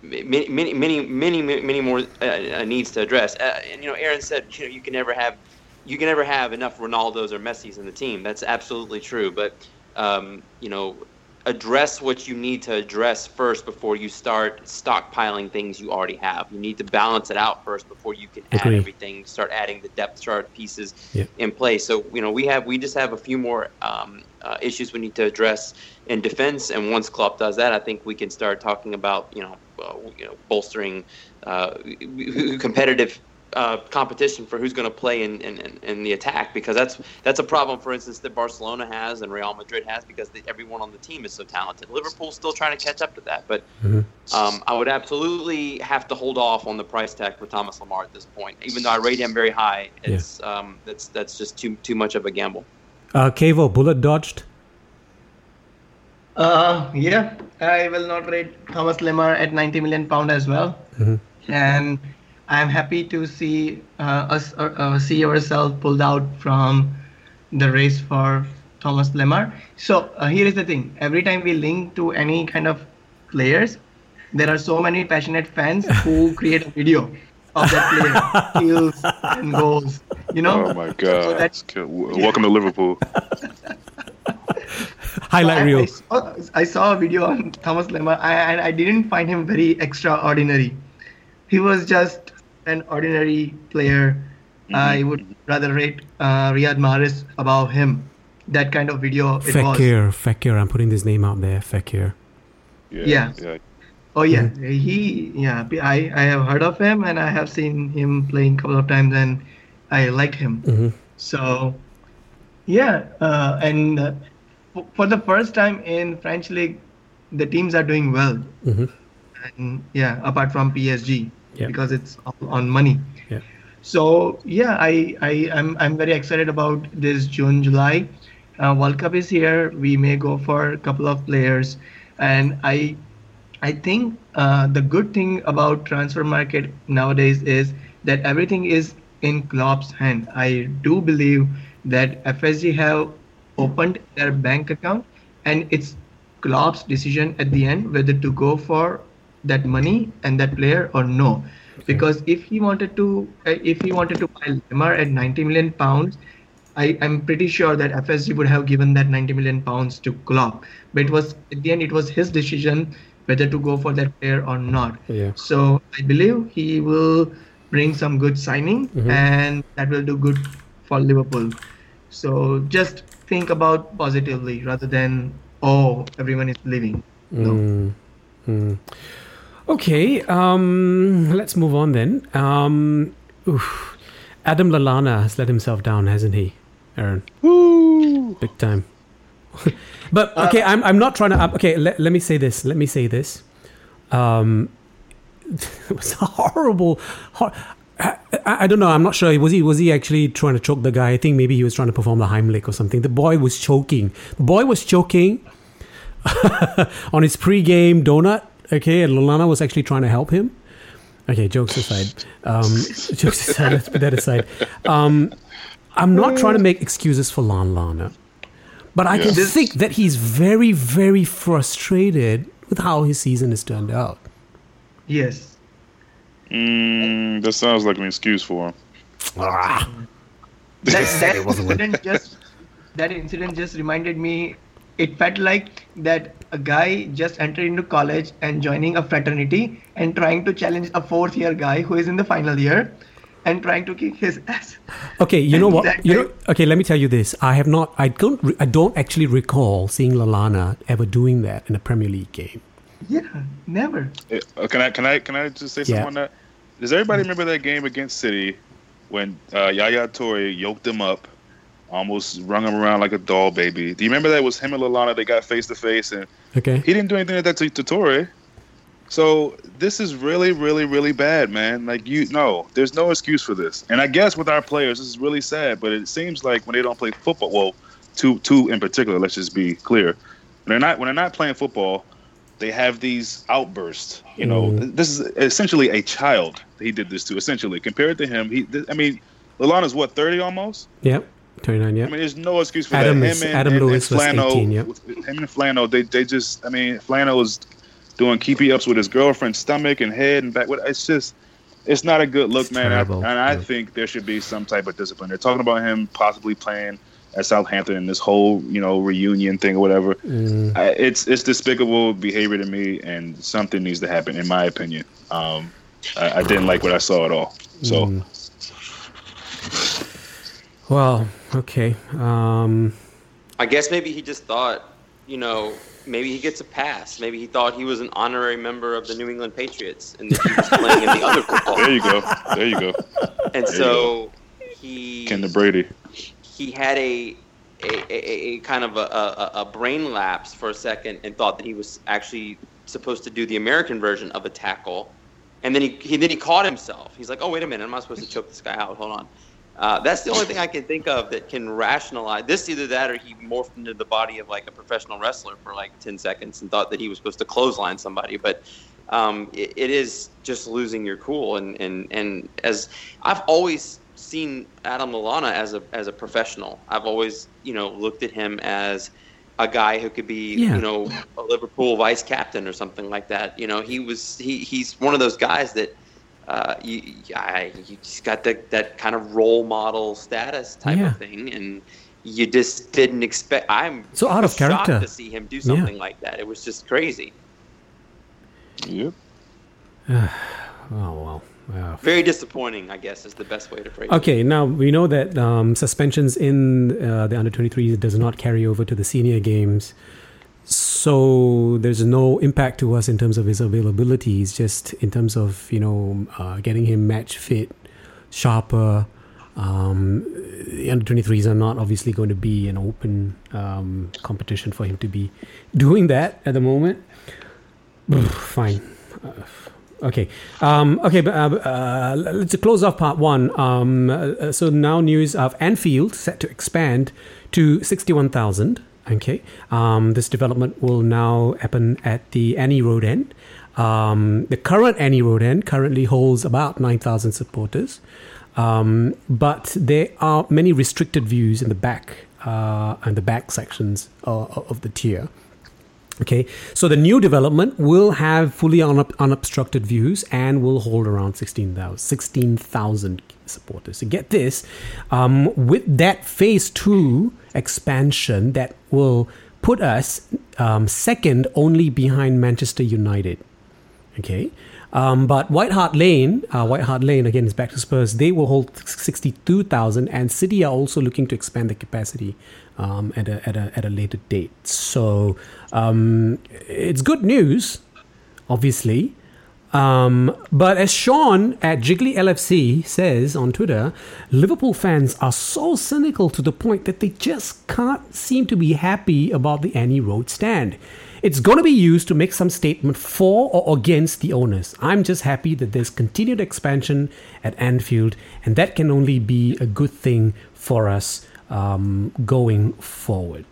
many, many, many, many, many more uh, needs to address. Uh, and you know, Aaron said, you know, you can never have you can never have enough Ronaldos or Messis in the team. That's absolutely true. But um, you know, address what you need to address first before you start stockpiling things you already have. You need to balance it out first before you can add everything. Start adding the depth chart pieces yeah. in place. So you know, we have we just have a few more um, uh, issues we need to address in defense. And once Klopp does that, I think we can start talking about you know, uh, you know, bolstering uh, competitive uh, competition for who's going to play in, in, in, the attack because that's that's a problem, for instance, that Barcelona has and Real Madrid has because the, everyone on the team is so talented. Liverpool's still trying to catch up to that, but mm-hmm. um, I would absolutely have to hold off on the price tag for Thomas Lemar at this point. Even though I rate him very high, it's yeah. um, that's that's just too too much of a gamble. Uh, Cavo, bullet dodged. Uh, yeah, I will not rate Thomas Lemar at 90 million pound as well, mm-hmm. and I'm happy to see uh, us uh, uh, see ourselves pulled out from the race for Thomas Lemar. So uh, here is the thing: every time we link to any kind of players, there are so many passionate fans <laughs> who create a video of that player, <laughs> kills and goals. You know? Oh my god! So that's, Welcome to Liverpool. <laughs> Highlight so reel. I, I, saw, I, saw, a video on Thomas Lemar, and I, I didn't find him very extraordinary. He was just an ordinary player. Mm-hmm. I would rather rate uh, Riyad Mahrez above him. That kind of video. it Fekir, Fekir. I'm putting this name out there. Fekir. Yeah. yeah. yeah. Oh yeah, mm-hmm. he yeah. I I have heard of him and I have seen him playing a couple of times and I liked him. Mm-hmm. So yeah, uh, and uh, for the first time in French league, the teams are doing well. Mm-hmm. And yeah, apart from PSG yeah. because it's on money. Yeah. So yeah, I I I'm, I'm very excited about this June July. Uh, World Cup is here. We may go for a couple of players, and I I think uh, the good thing about transfer market nowadays is that everything is in Klopp's hand. I do believe that FSG have opened their bank account, and it's Klopp's decision at the end whether to go for that money and that player or no because if he wanted to uh, if he wanted to buy Lemar at 90 million pounds I, I'm pretty sure that FSG would have given that 90 million pounds to Klopp, but it was at the end it was his decision whether to go for that player or not. Yeah. So I believe he will bring some good signing, Mhm. and that will do good for Liverpool. So just think about positively rather than oh everyone is leaving. No. Mm, mm. Okay, um, let's move on then. Um, oof. Adam Lallana has let himself down, hasn't he, Aaron? Woo! Big time. <laughs> but okay, I'm I'm not trying to. Okay, let, let me say this. Let me say this. Um, <laughs> it was a horrible. Hor- I, I, I don't know. I'm not sure. Was he was he actually trying to choke the guy? I think maybe he was trying to perform the Heimlich or something. The boy was choking. The boy was choking <laughs> on his pre-game donut. Okay, and Lallana was actually trying to help him. Okay, jokes aside. Um, <laughs> jokes aside. Let's put that aside. Um, I'm not trying to make excuses for Lan Lana, but I can This- think that he's very, very frustrated with how his season has turned out. Yes. Mm, that sounds like an excuse for him. Ah, that, that <laughs> it wasn't one. incident just that incident just reminded me it felt like that a guy just entered into college and joining a fraternity and trying to challenge a fourth year guy who is in the final year and trying to kick his ass Okay, you know what? That You know. Okay, let me tell you this. I have not. I don't. I don't actually recall seeing Lallana ever doing that in a Premier League game. yeah never Eh, uh, Can I can I can I just say something on that? Does everybody remember that game against City when uh, Yaya Touré yoked him up, almost rung him around like a doll baby? Do you remember that it was him and Lallana? They got face to face, and Okay. he didn't do anything like that to, to Touré. So this is really, really, really bad, man. Like you, no, there's no excuse for this. And I guess with our players, this is really sad. But it seems like when they don't play football, well, two, two in particular. Let's just be clear. When they're not, when they're not playing football, they have these outbursts. You know, Mm. this is essentially a child. He did this to. Essentially, compared to him, he. I mean, Lallana's what thirty almost. Yep. Twenty-nine. I mean, there's no excuse for Adam that. is- Adam Lewis was 18, yep. Him and Flano, they they just. I mean, Flano was doing keepy ups with his girlfriend's stomach and head and back. It's just, it's not a good look, It's man. I- and I yeah. think there should be some type of discipline. They're talking about him possibly playing at Southampton in this whole you know reunion thing or whatever. Mm, I, it's it's despicable behavior to me, and something needs to happen, in my opinion. Um, I, I didn't like what I saw at all. So. mm. Well, okay. Um, I guess maybe he just thought, you know, maybe he gets a pass. Maybe he thought he was an honorary member of the New England Patriots and that he was playing in the other <laughs> football. There you go. There you go. And There you so he Ken the Brady. he had a a, a, a kind of a, a, a brain lapse for a second and thought that he was actually supposed to do the American version of a tackle, and then he, he then he caught himself. He's like, "Oh wait a minute, I'm not supposed to choke this guy out. Hold on." Uh, that's the only thing I can think of that can rationalize this. Either that, or he morphed into the body of like a professional wrestler for like ten seconds and thought that he was supposed to clothesline somebody. But um, it, it is just losing your cool. And, and, and as I've always seen Adam Lallana as a as a professional, I've always you know looked at him as a guy who could be Yeah. you know a Liverpool vice captain or something like that. You know, he was he he's one of those guys that. Uh, you, I, you just got that, that kind of role model status type Yeah. of thing, and you just didn't expect. I'm So out of shocked character. to see him do something like that. It was just crazy. Yep. <sighs> oh well. Uh, Very disappointing, I guess, is the best way to phrase it. Okay, now we know that um, suspensions in uh, the under 23 does not carry over to the senior games. So there's no impact to us in terms of his availability. It's just in terms of, you know, uh, getting him match fit, sharper. Um, the under 23s are not obviously going to be an open um, competition for him to be doing that at the moment. Fine. Uh, Okay. Um, okay, but uh, uh, let's close off part one. Um, uh, so now news of Anfield set to expand to 61,000. Okay. Um, this development will now happen at the Annie Road end. Um, the current Annie Road end currently holds about 9,000 supporters. Um, but there are many restricted views in the back uh, and the back sections uh, of the tier. Okay, so the new development will have fully unobstructed views and will hold around 16,000 16, supporters. So get this, um, with that phase two expansion, that will put us um, second only behind Manchester United. Okay, um, but White Hart Lane, uh, White Hart Lane again is back to Spurs. They will hold 62,000, and City are also looking to expand the capacity um, at, a, at, a, at a later date. So um, it's good news, obviously. Um, but as Sean at Jiggly LFC says on Twitter, Liverpool fans are so cynical to the point that they just can't seem to be happy about the Annie Road stand. It's going to be used to make some statement for or against the owners. I'm just happy that there's continued expansion at Anfield, and that can only be a good thing for us um, going forward.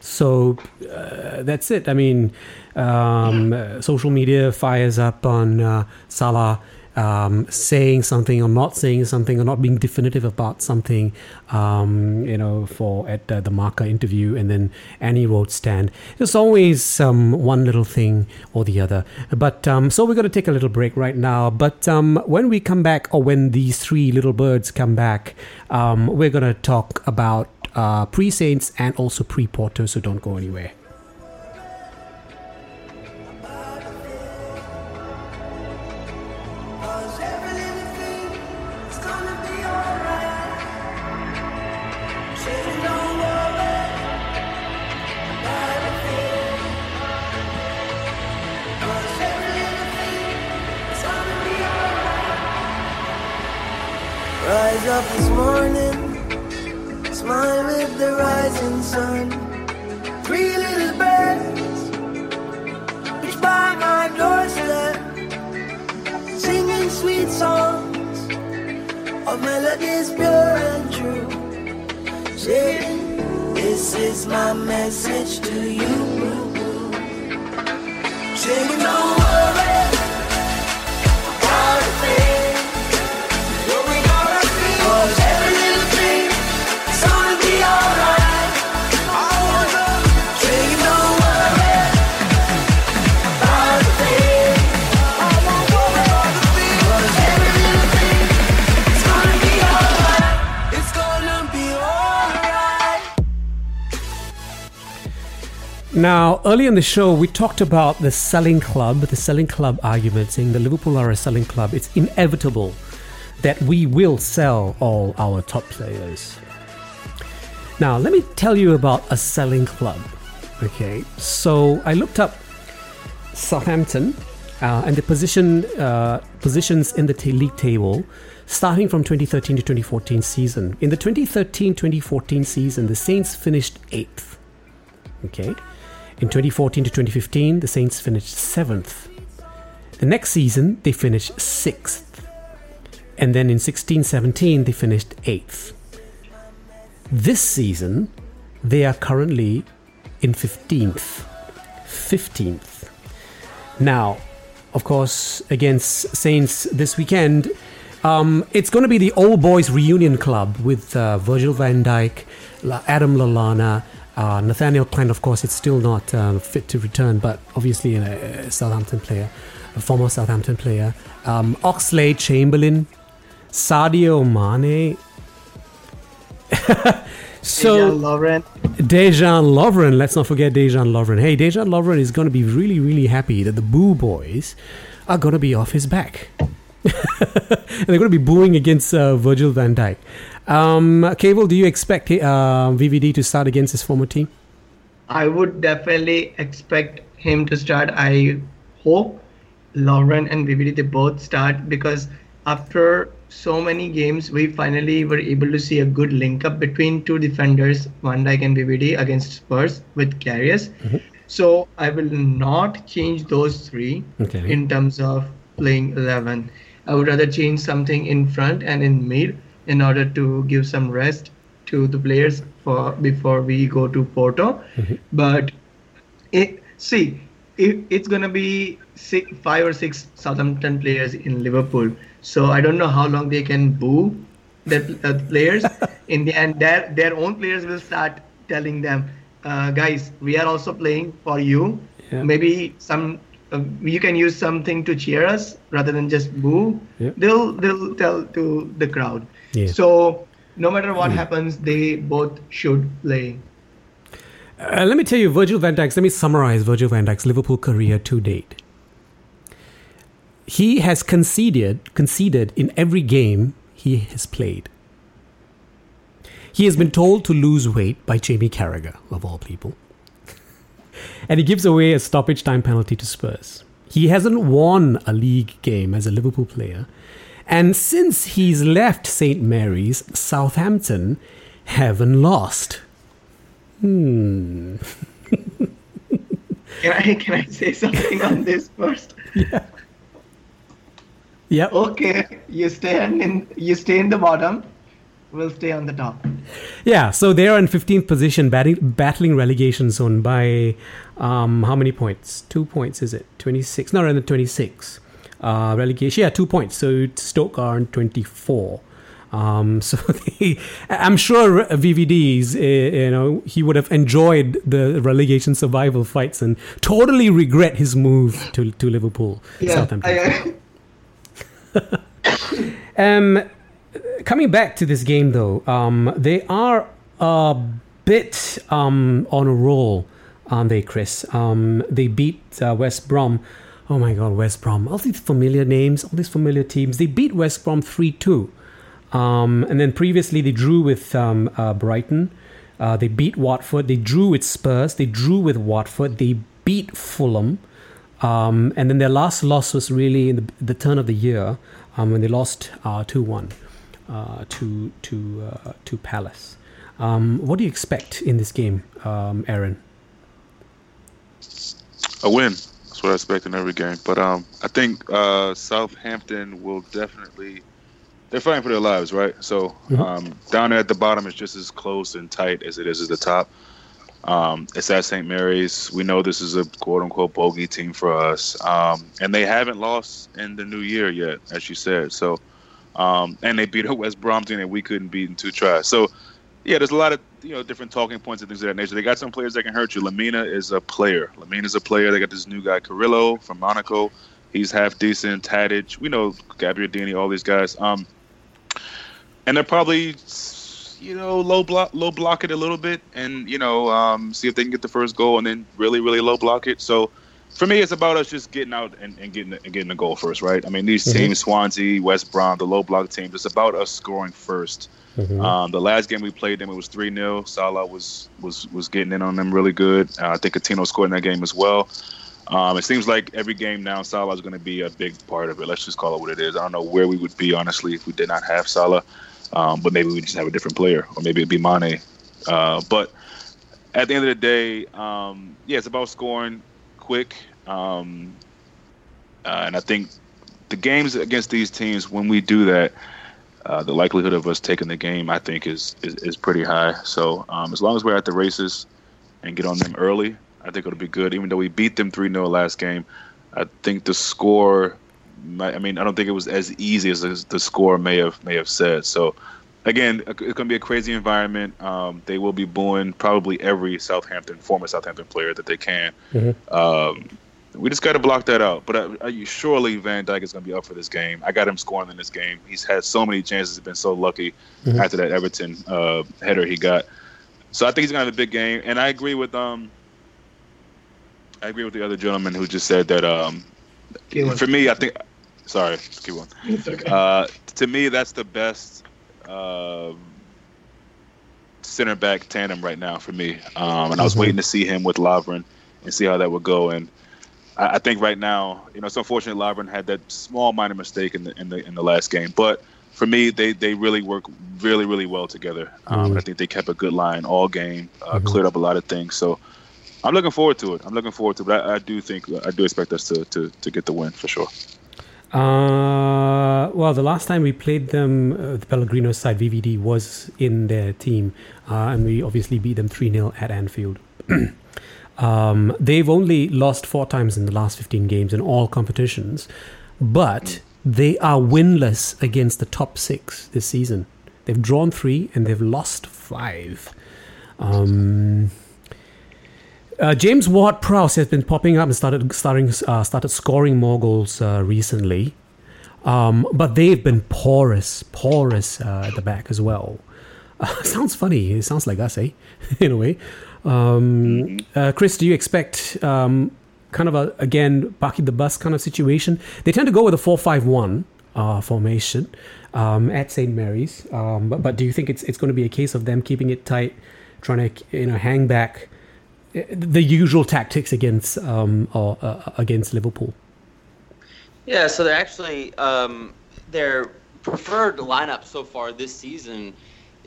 So uh, that's it. I mean, um, uh, social media fires up on uh, Salah um, saying something or not saying something or not being definitive about something, um, you know, for at uh, the Marca interview and then Annie Road stand. There's always um, one little thing or the other. But um, so we're going to take a little break right now. But um, when we come back, or when these three little birds come back, um, we're going to talk about uh, pre Saints and also pre porters, So don't go anywhere. Now, early in the show, we talked about the selling club, the selling club argument, saying the Liverpool are a selling club. It's inevitable that we will sell all our top players. Now, let me tell you about a selling club. Okay, so I looked up Southampton uh, and the position uh, positions in the ta- league table starting from 2013 to 2014 season. In the 2013-2014 season, the Saints finished eighth. Okay, in 2014 to 2015, the Saints finished seventh. The next season, they finished sixth. And then in 16 17, they finished eighth. This season, they are currently in 15th. 15th. Now, of course, against Saints this weekend, um, it's going to be the Old Boys Reunion Club with uh, Virgil van La- Adam Lallana, uh, Nathaniel Clyne. Of course, it's still not uh, fit to return, but obviously a, a Southampton player, a former Southampton player. Um, Oxlade Chamberlain, Sadio Mane. <laughs> so Dejan Lovren. Dejan Lovren, let's not forget Dejan Lovren. Hey, Dejan Lovren is going to be really, really happy that the Boo Boys are going to be off his back. and <laughs> they're going to be booing against uh, Virgil van Dijk. Um, Keval, do you expect uh, VVD to start against his former team? I would definitely expect him to start. I hope Lovren and VVD they both start because after so many games, we finally were able to see a good link up between two defenders, Van Dijk and VVD, against Spurs with Karius. So I will not change those three Okay. in terms of playing 11. I would rather change something in front and in mid in order to give some rest to the players for before we go to Porto. But it, see, it, it's gonna be six, five or six Southampton players in Liverpool. So I don't know how long they can boo the uh, players. <laughs> in the end, their their own players will start telling them, uh, guys, we are also playing for you. Yeah. maybe some uh, you can use something to cheer us rather than just boo. Yeah. They'll they'll tell to the crowd. So no matter what happens, they both should play. Uh, let me tell you, Virgil van Dijk's. Let me summarize Virgil van Dijk's Liverpool career to date. He has conceded conceded in every game he has played. He has been told to lose weight by Jamie Carragher, of all people. <laughs> and he gives away a stoppage time penalty to Spurs. He hasn't won a league game as a Liverpool player. And since he's left St. Mary's, Southampton haven't lost. Hmm. <laughs> Can I can I say something on this first? <laughs> Yeah. Yep. Okay, you stay in you stay in the bottom. We'll stay on the top. Yeah, so they are in 15th position, batting, battling relegation zone by um, how many points? Two points, is it? 26. No, no, 26. Uh, relegation, yeah, two points. So Stoke are on 24. Um, <laughs> so they, I'm sure VVD's, uh, you know, he would have enjoyed the relegation survival fights and totally regret his move to, to Liverpool, Yeah, Southampton. I, <laughs> Um, coming back to this game, though, um, they are a bit um, on a roll, aren't they, Chris? Um, they beat uh, West Brom. Oh my God, West Brom! All these familiar names, all these familiar teams. They beat West Brom three two, um, and then previously they drew with um, uh, Brighton. Uh, they beat Watford. They drew with Spurs. They drew with Watford. They beat Fulham. Um, and then their last loss was really in the, the turn of the year um, when they lost two one uh, to to uh, to Palace. Um, what do you expect in this game, um, Aaron? A win. That's what I expect in every game. But um, I think uh, Southampton will definitely. They're fighting for their lives, right? So Mhm. um, down there at the bottom is just as close and tight as it is at the top. Um, it's at St. Mary's. We know this is a quote unquote bogey team for us, um, and they haven't lost in the new year yet, as you said. So, um, and they beat a <laughs> West Brom team that we couldn't beat in two tries. So, yeah, there's a lot of you know different talking points and things of that nature. They got some players that can hurt you. Lemina is a player. Lemina is a player. They got this new guy Carrillo from Monaco. He's half decent. Tadic, we know Gabbiadini, all these guys. Um, and they're probably you know low block low block it a little bit and you know um, see if they can get the first goal and then really really low block it so for me it's about us just getting out and, and getting and getting the goal first right i mean these Mhm. teams swansea west brom the low block teams it's about us scoring 1st um, the last game we played them it was 3-0 salah was was was getting in on them really good uh, i think Coutinho scored in that game as well um, it seems like every game now Salah is going to be a big part of it. Let's just call it what it is. I don't know where we would be honestly if we did not have Salah, um, but maybe we just have a different player, or maybe it'd be Mane. Uh, but at the end of the day, um, yeah, it's about scoring quick, um, uh, and I think the games against these teams when we do that. Uh, the likelihood of us taking the game, I think, is is, is pretty high. So um, as long as we're at the races and get on them early, I think it'll be good. Even though we beat them 3 0 last game, I think the score, might, I mean, I don't think it was as easy as the- score may have may have said. So, again, it's going to be a crazy environment. Um, they will be booing probably every Southampton, former Southampton player that they can. Um, we just got to block that out. But uh, uh, surely Van Dijk is going to be up for this game. I got him scoring in this game. He's had so many chances. He's been so lucky Mhm. after that Everton uh, header he got. So I think he's going to have a big game. And I agree with um, I agree with the other gentleman who just said that. Um, for me, I think. Sorry, keep on. <laughs> Okay. Uh, to me, that's the best uh, center back tandem right now for me. Um, and I was Mhm. waiting to see him with Lovren and see how that would go. And I, I think right now, you know, it's unfortunate Lovren had that small minor mistake in the in the in the last game, but. For me, they, they really work really really well together. Um, and I think they kept a good line all game, uh, Mhm. cleared up a lot of things. So I'm looking forward to it. I'm looking forward to it. But I, I do think I do expect us to, to, to get the win for sure. Uh, well, the last time we played them, uh, the Pellegrino side, VVD was in their team, uh, and we obviously beat them 3 0 at Anfield. <clears throat> um, they've only lost four times in the last 15 games in all competitions, but they are winless against the top six this season. They've drawn three and they've lost five. Um, Uh, James Ward Prowse has been popping up and started starting uh, started scoring more goals uh, recently, um, but they've been porous, porous uh, at the back as well. <laughs> Sounds funny. It sounds like us, eh? <laughs> In a way. Um, uh, Chris, do you expect um, kind of a again bucking the bus kind of situation? They tend to go with a four-five-one uh, formation um, at St Mary's, um, but, but do you think it's it's going to be a case of them keeping it tight, trying to you know hang back? uh, The usual tactics against um, or uh, against Liverpool. Yeah, so they're actually um, their preferred lineup so far this season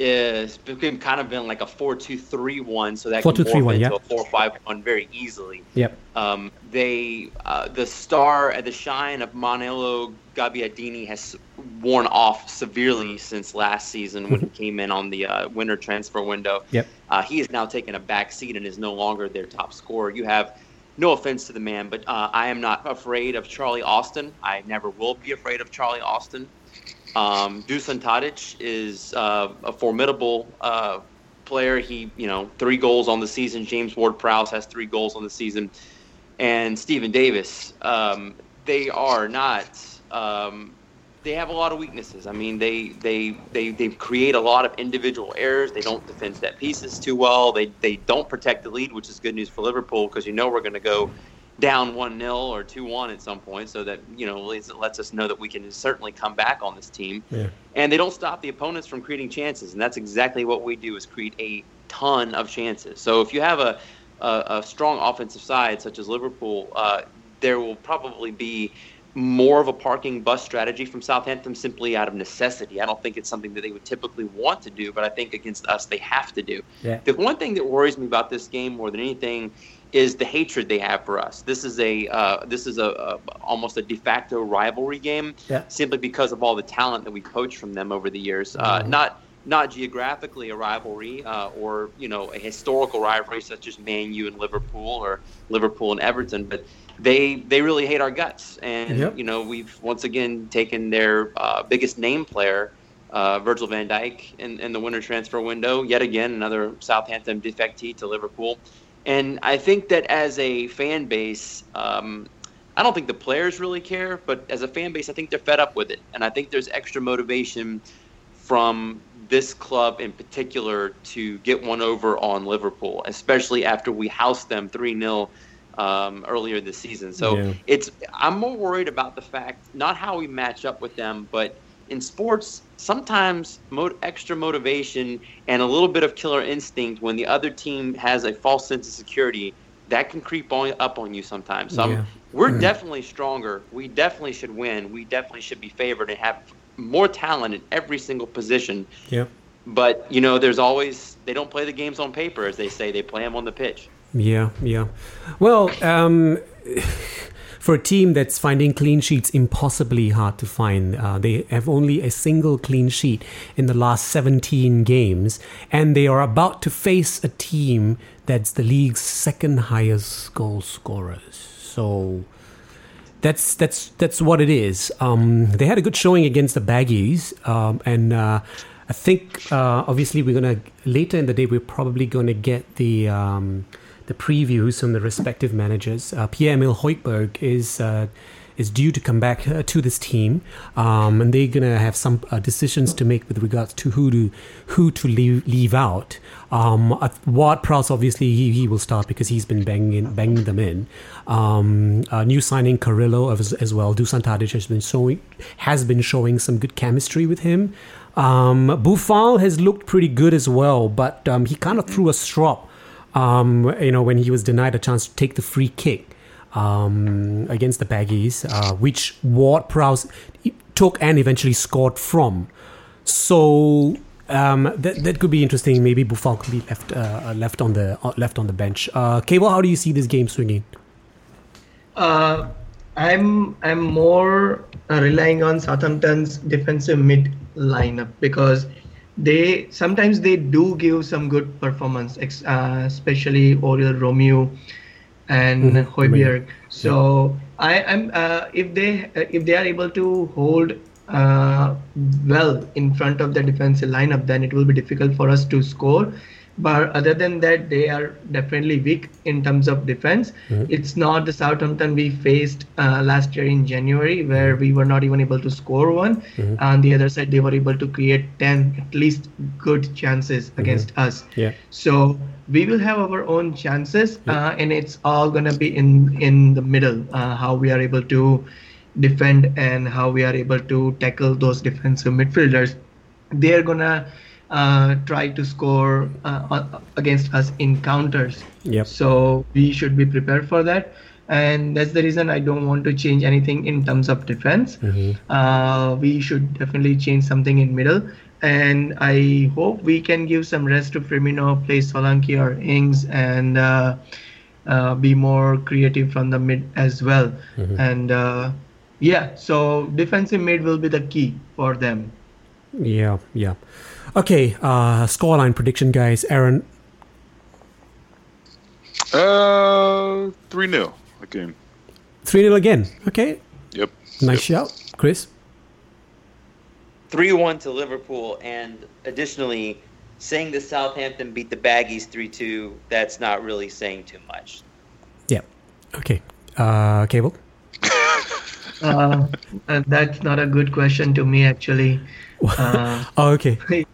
is been kind of been like a four-two-three-one, so that can 4-2-3-1, morph into yeah. a four-five-one very easily. Yep. Um, they uh, the star at the shine of Manolo Gabbiadini has worn off severely since last season when he came in on the uh, winter transfer window. Yep. Uh, he is now taking a back seat and is no longer their top scorer. You have no offense to the man, but uh, I am not afraid of Charlie Austin. I never will be afraid of Charlie Austin. Um, Dusan Tadic is uh, a formidable uh, player. He, you know, three goals on the season. James Ward-Prowse has three goals on the season, and Stephen Davis. Um, they are not. Um, they have a lot of weaknesses. I mean, they they they they create a lot of individual errors. They don't defend set pieces too well. They they don't protect the lead, which is good news for Liverpool because you know we're going to go down one 0 or two one at some point. So that you know at least it lets us know that we can certainly come back on this team. Yeah. And they don't stop the opponents from creating chances, and that's exactly what we do: is create a ton of chances. So if you have a a, a strong offensive side such as Liverpool, uh, there will probably be more of a parking bus strategy from Southampton simply out of necessity. I don't think it's something that they would typically want to do, but I think against us they have to do. Yeah. The one thing that worries me about this game more than anything is the hatred they have for us. This is a uh, this is a, a almost a de facto rivalry game Yeah. simply because of all the talent that we poached from them over the years. Uh, not not geographically a rivalry uh, or you know a historical rivalry such as Man U and Liverpool or Liverpool and Everton, but they they really hate our guts, and Yep. you know we've once again taken their uh, biggest name player. Uh, Virgil van Dijk in, in the winter transfer window, yet again another Southampton defectee to Liverpool, and I think that as a fan base, um, I don't think the players really care, but as a fan base, I think they're fed up with it, and I think there's extra motivation from this club in particular to get one over on Liverpool, especially after we housed them 3 0 um, earlier this season. So Yeah. it's I'm more worried about the fact, not how we match up with them, but in sports, sometimes mo- extra motivation and a little bit of killer instinct when the other team has a false sense of security that can creep on, up on you sometimes. So Yeah. we're definitely stronger. We definitely should win. We definitely should be favored and have more talent in every single position. Yep. But you know, there's always they don't play the games on paper, as they say. They play them on the pitch. Yeah, yeah. Well, um, <laughs> for a team that's finding clean sheets impossibly hard to find, uh, they have only a single clean sheet in the last 17 games, and they are about to face a team that's the league's second highest goal scorers. So that's that's that's what it is. Um, they had a good showing against the Baggies, um, and uh, I think uh, obviously we're gonna later in the day we're probably gonna get the um, the previews from the respective managers. Uh, Pierre Emile Højbjerg is. Uh, is due to come back uh, to this team, um, and they're gonna have some uh, decisions to make with regards to who to who to leave, leave out. Um, Ward Prowse obviously he, he will start because he's been banging banging them in. Um, uh, new signing Carrillo as, as well. Dusan Tadic has been showing has been showing some good chemistry with him. Um, Boufal has looked pretty good as well, but um, he kind of threw a strop. Um, you know when he was denied a chance to take the free kick um, against the Baggies, uh, which Ward Prowse took and eventually scored from. So um, that that could be interesting. Maybe Boufal could be left uh, left on the uh, left on the bench. Uh, Keval, how do you see this game swinging? Uh, I'm I'm more relying on Southampton's defensive mid lineup because they sometimes they do give some good performance, uh, especially Oriol Romeu and Mhm. Højbjerg. So I am uh, if they uh, if they are able to hold uh, well in front of the defensive lineup, then it will be difficult for us to score. But other than that, they are definitely weak in terms of defense. It's not the Southampton we faced uh, last year in January, where we were not even able to score one. On the other side, they were able to create 10 at least good chances against us. Yeah. So we will have our own chances, uh, and it's all gonna be in in the middle. Uh, how we are able to defend and how we are able to tackle those defensive midfielders. They're gonna uh, try to score uh, uh, against us in counters. Yep. So we should be prepared for that. And that's the reason I don't want to change anything in terms of defense. Uh, we should definitely change something in middle. And I hope we can give some rest to Firmino, play Solanke or Ings, and uh, uh, be more creative from the mid as well. And uh, yeah, so defensive mid will be the key for them. Yeah, yeah. Okay, uh, scoreline prediction, guys. Aaron, Uh, three 0 again. 3 0 again. Okay, Yep. nice shout. Chris? 3 1 to Liverpool. And additionally, saying the Southampton beat the Baggies 3 2, that's not really saying too much. Yeah. Okay. Uh, Keval? Uh, <laughs> uh, that's not a good question to me, actually. Uh, <laughs> Oh, okay. <laughs>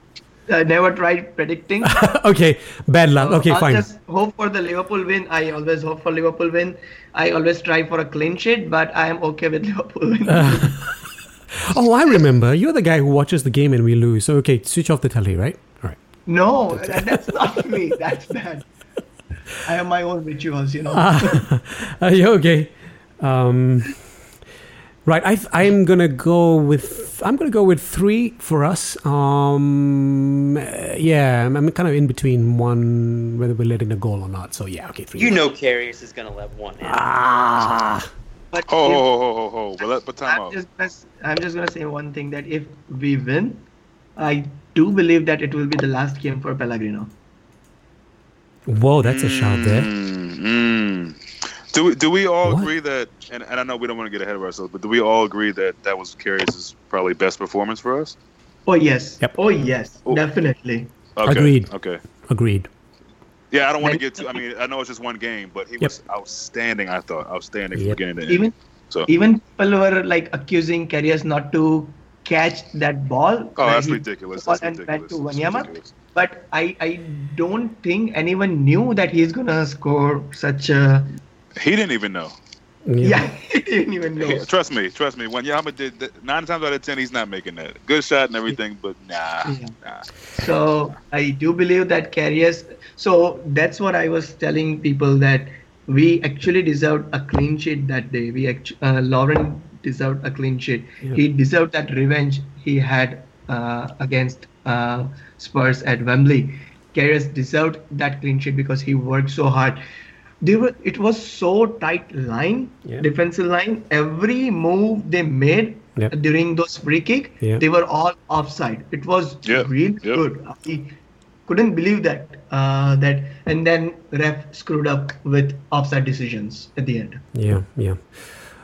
I never tried predicting. <laughs> okay, bad luck. Okay, I'll fine. just hope for the Liverpool win. I always hope for Liverpool win. I always try for a clean sheet, but I am okay with Liverpool win. Oh, I remember. You're the guy who watches the game and we lose. So, okay, switch off the telly, right? All right. no, that- that's not me. That's bad. I have my own rituals, you know. Are you okay? Um, right. I I'm gonna go with I'm gonna go with three for us. Um, yeah, I'm, I'm kind of in between one whether we're letting a goal or not. So yeah, okay, three. You know Karius is going to let one in. Ah. But Ho if- ho ho ho ho. But let but time I'm out. just, gonna, I'm just gonna say one thing that if we win, I do believe that it will be the last game for Pellegrino. Whoa, that's a shout there. Mm, mm. Do we, do we all What? agree that? And, and I know we don't want to get ahead of ourselves, but do we all agree that that was Karius's probably best performance for us? Oh yes. Yep. Oh yes. Oh. Definitely. Okay. Agreed. Okay. Agreed. Yeah, I don't want to get too. I mean, I know it's just one game, but he was outstanding. I thought outstanding from beginning to end. Even so, even people were like accusing Karius not to catch that ball. oh, that's ridiculous. That's and went ridiculous. to That's Wanyama. But I, I don't think anyone knew that he's gonna score such a. He didn't even know. Yeah, <laughs> he didn't even know. He- trust me, trust me. Wanyama did that, nine times out of ten, he's not making that. Good shot and everything, but nah, Yeah. nah. So I do believe that Karius. So that's what I was telling people that we actually deserved a clean sheet that day. We actually, uh, Lovren deserved a clean sheet. He deserved that revenge he had uh, against uh, Spurs at Wembley. Karius deserved that clean sheet because he worked so hard. They were. It was so tight line, Yeah. defensive line. Every move they made Yeah. during those free kick, Yeah. they were all offside. It was Yeah, really yeah. good. I couldn't believe that. Uh, that and then ref screwed up with offside decisions at the end. Yeah, yeah.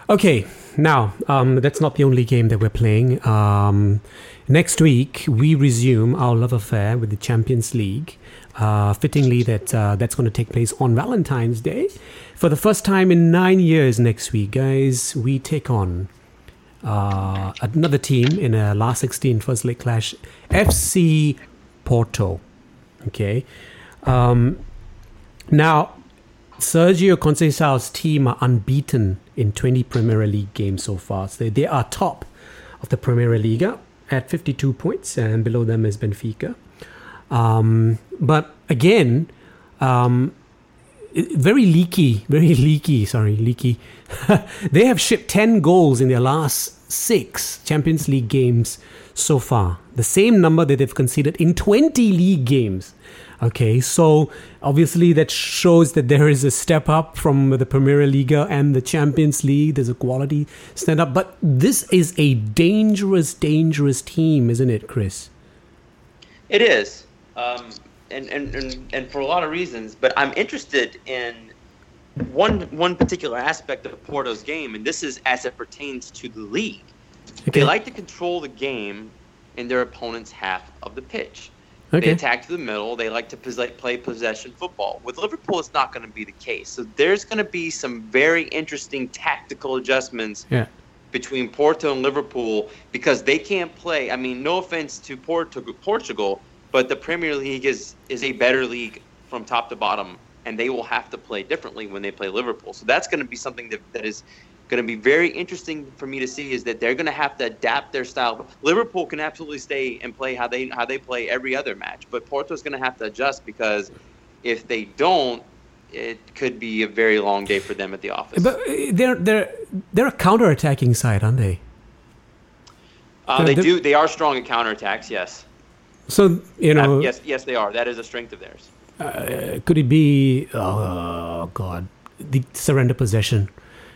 Okay, now um, that's not the only game that we're playing. Um, next week we resume our love affair with the Champions League. Uh, fittingly, that uh, that's going to take place on Valentine's Day for the first time in nine years. Next week, guys, we take on uh, another team in a last 16 first leg clash, FC Porto. Okay. Um, now, Sergio Conceição's team are unbeaten in 20 Premier League games so far. So they are top of the Premier League at 52 points, and below them is Benfica. Um, but again, um, very leaky, very leaky, sorry, leaky. <laughs> they have shipped 10 goals in their last six Champions League games so far. The same number that they've conceded in 20 league games. Okay, so obviously that shows that there is a step up from the Premier Liga and the Champions League. There's a quality stand up. But this is a dangerous, dangerous team, isn't it, Chris? It is, um, and, and and and for a lot of reasons. But I'm interested in one one particular aspect of Porto's game, and this is as it pertains to the league. They like to control the game in their opponent's half of the pitch. They attack to the middle. They like to play possession football. With Liverpool, it's not going to be the case. So there's going to be some very interesting tactical adjustments Yeah. between Porto and Liverpool because they can't play. I mean, no offense to Porto, Portugal, but the Premier League is is a better league from top to bottom, and they will have to play differently when they play Liverpool. So that's going to be something that, that is going to be very interesting for me to see is that they're going to have to adapt their style. Liverpool can absolutely stay and play how they how they play every other match, but Porto's going to have to adjust because if they don't, it could be a very long day for them at the office. But uh, they're they're they're a counter-attacking side, aren't they? Uh, they do. They are strong at counterattacks. Yes. So you know, Uh, yes. Yes, they are. That is a strength of theirs. uh, could it be? Oh God, the surrender possession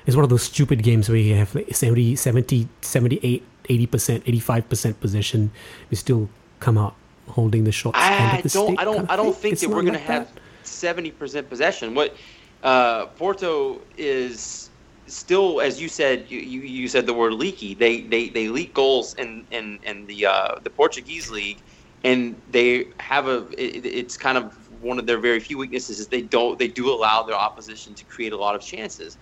is one of those stupid games where you have like 70, 70, 78, 80 percent, eighty five percent possession, you still come out holding the shots. end I the don't. stick I don't. I don't thing? think that we're going to have seventy percent possession. What uh, Porto is still, as you said, you, you, you said the word leaky. They they, they leak goals in in, in the uh, the Portuguese league, and they have a. It, it's kind of one of their very few weaknesses is they don't they do allow their opposition to create a lot of chances.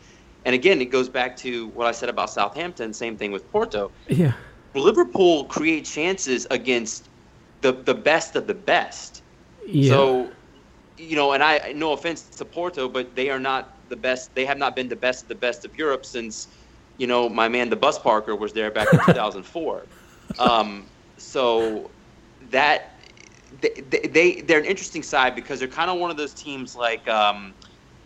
And again, it goes back to what I said about Southampton. Same thing with Porto. Yeah. Liverpool create chances against the the best of the best. Yeah. So, you know, and I no offense to Porto, but they are not the best. They have not been the best of the best of Europe since, you know, my man the bus parker was there back in <laughs> 2004. Um, so that they, they they're an interesting side because they're kind of one of those teams like, um,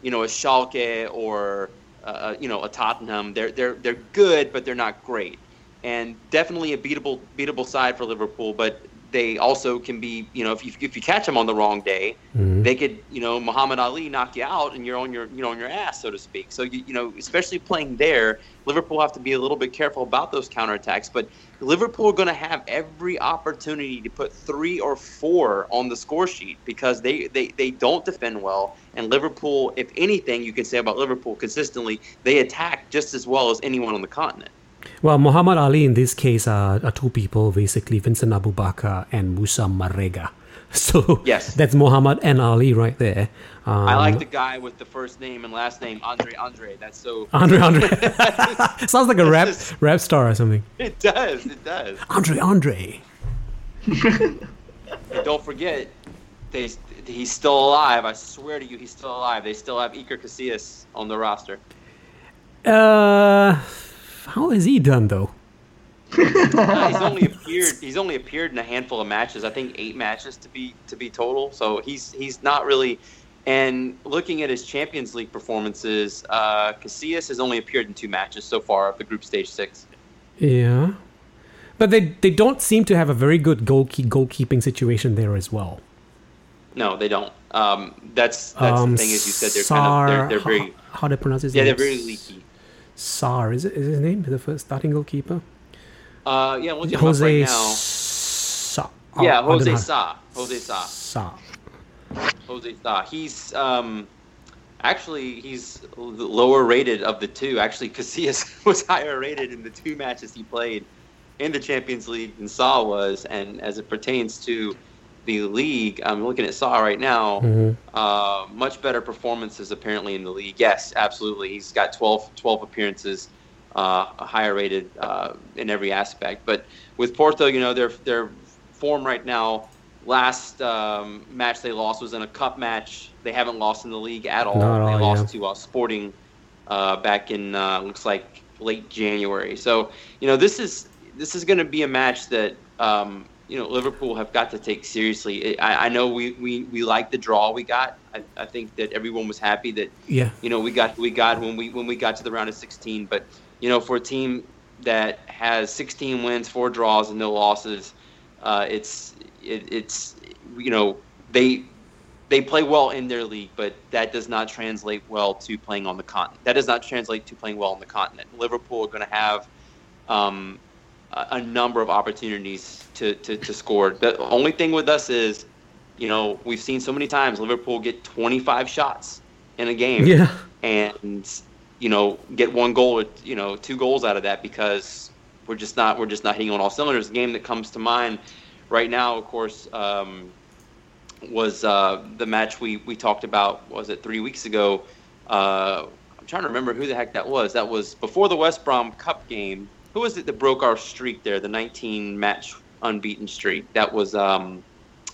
you know, a Schalke or uh, you know a Tottenham. They're they're they're good, but they're not great and definitely a beatable beatable side for Liverpool. But they also can be, you know, if you if you catch them on the wrong day, Mhm. they could, you know, Muhammad Ali knock you out, and you're on your you know on your ass, so to speak. So you you know, especially playing there, Liverpool have to be a little bit careful about those counterattacks. But Liverpool are going to have every opportunity to put three or four on the score sheet because they, they, they don't defend well. And Liverpool, if anything you can say about Liverpool consistently, they attack just as well as anyone on the continent. Well, Muhammad Ali in this case are, are two people, basically Vincent Aboubakar and Moussa Marega. <laughs> So Yes. that's Muhammad and Ali right there. Um, I like the guy with the first name and last name, Andre Andre. That's so. <laughs> Andre Andre. <laughs> Sounds like a rap just- rap star or something. It does. It does. Andre Andre. And don't forget, they, he's still alive. I swear to you, he's still alive. They still have Iker Casillas on the roster. Uh, how has he done though? Uh, he's only <laughs> appeared. He's only appeared in a handful of matches. I think eight matches to be to be total. So he's he's not really. And looking at his Champions League performances, uh, Casillas has only appeared in two matches so far of the group stage six. Yeah, but they they don't seem to have a very good goalkeep goalkeeping situation there as well. No, they don't. Um, that's that's Um, the thing. As you said, they're Sar, kind of they're, they're very how do I pronounce his yeah name? they're very leaky. Sar is it is his name the first starting goalkeeper? Uh, yeah, looking Jose right now. Sa. Yeah, Jose. Sa. Jose Sa. Sa. Jose Sa. He's um, actually he's lower rated of the two. Actually, Casillas <laughs> was higher rated in the two matches he played in the Champions League than Sa was. And as it pertains to the league, I'm looking at Sa right now. Mhm. Uh, much better performances apparently in the league. Yes, absolutely. He's got 12, 12 appearances, uh, higher rated uh, in every aspect. But with Porto, you know, their their form right now. Last um, match they lost was in a cup match. They haven't lost in the league at all. Not they all, lost yeah. to uh, Sporting uh, back in uh, looks like late January. So you know this is this is going to be a match that um, you know Liverpool have got to take seriously. I, I know we, we, we like the draw we got. I, I think that everyone was happy that Yeah. you know we got we got when we when we got to the round of 16. But you know for a team that has 16 wins, four draws, and no losses, uh, it's it, it's you know they they play well in their league, but that does not translate well to playing on the continent. That does not translate to playing well on the continent. Liverpool are going to have um, a, number of opportunities to, to, to score. The only thing with us is, you know, we've seen so many times Liverpool get 25 shots in a game Yeah. and you know get one goal or you know two goals out of that because we're just not we're just not hitting on all cylinders. The game that comes to mind right now, of course, um, was uh, the match we, we talked about. Was it three weeks ago? Uh, I'm trying to remember who the heck that was. That was before the West Brom Cup game. Who was it that broke our streak there? The 19 match unbeaten streak. That was um,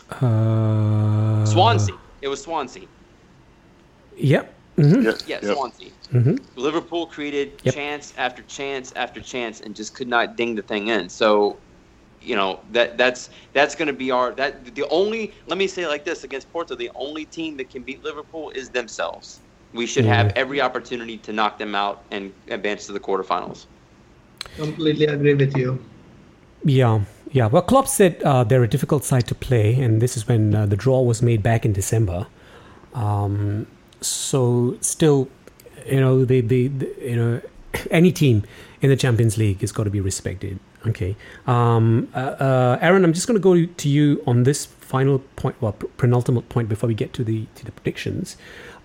Uh, Swansea. It was Swansea. Yep. hmm Yeah, Yeah, yep. Swansea. hmm Liverpool created Yep. chance after chance after chance and just could not ding the thing in. So, you know that that's that's going to be our that the only. Let me say it like this against Porto: the only team that can beat Liverpool is themselves. We should have every opportunity to knock them out and advance to the quarterfinals. Completely agree with you. Yeah, yeah. Well, Klopp said uh, they're a difficult side to play, and this is when uh, the draw was made back in December. Um, so, still, you know, they, they, they, you know, <laughs> any team in the Champions League has got to be respected. Okay, um, uh, uh, Aaron, I'm just going to go to you on this final point, well, penultimate point before we get to the to the predictions.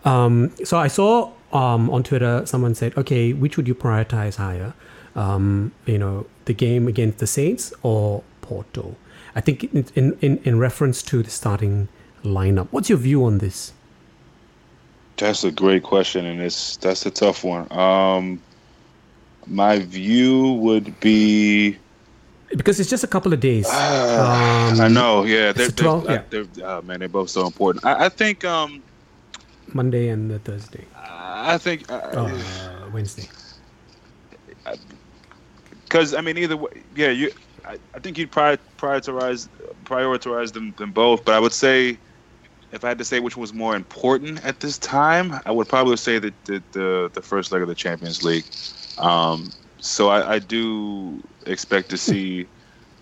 Um, so I saw um, on Twitter someone said, okay, which would you prioritize higher? Um, you know, the game against the Saints or Porto? I think in, in, in, reference to the starting lineup. What's your view on this? That's a great question, and it's that's a tough one. Um, my view would be. Because it's just a couple of days. <sighs> I Um, know, yeah. They're, 12 they're, yeah. they're, oh, man, they're both so important. I, I think. Um, Monday and the Thursday. I think. Uh, Uh, Wednesday. Because I mean, either way, yeah, you. I, I think you'd pri- prioritize prioritize them, them both, but I would say, if I had to say which was more important at this time, I would probably say that the, the the first leg of the Champions League. Um, so I, I do expect to see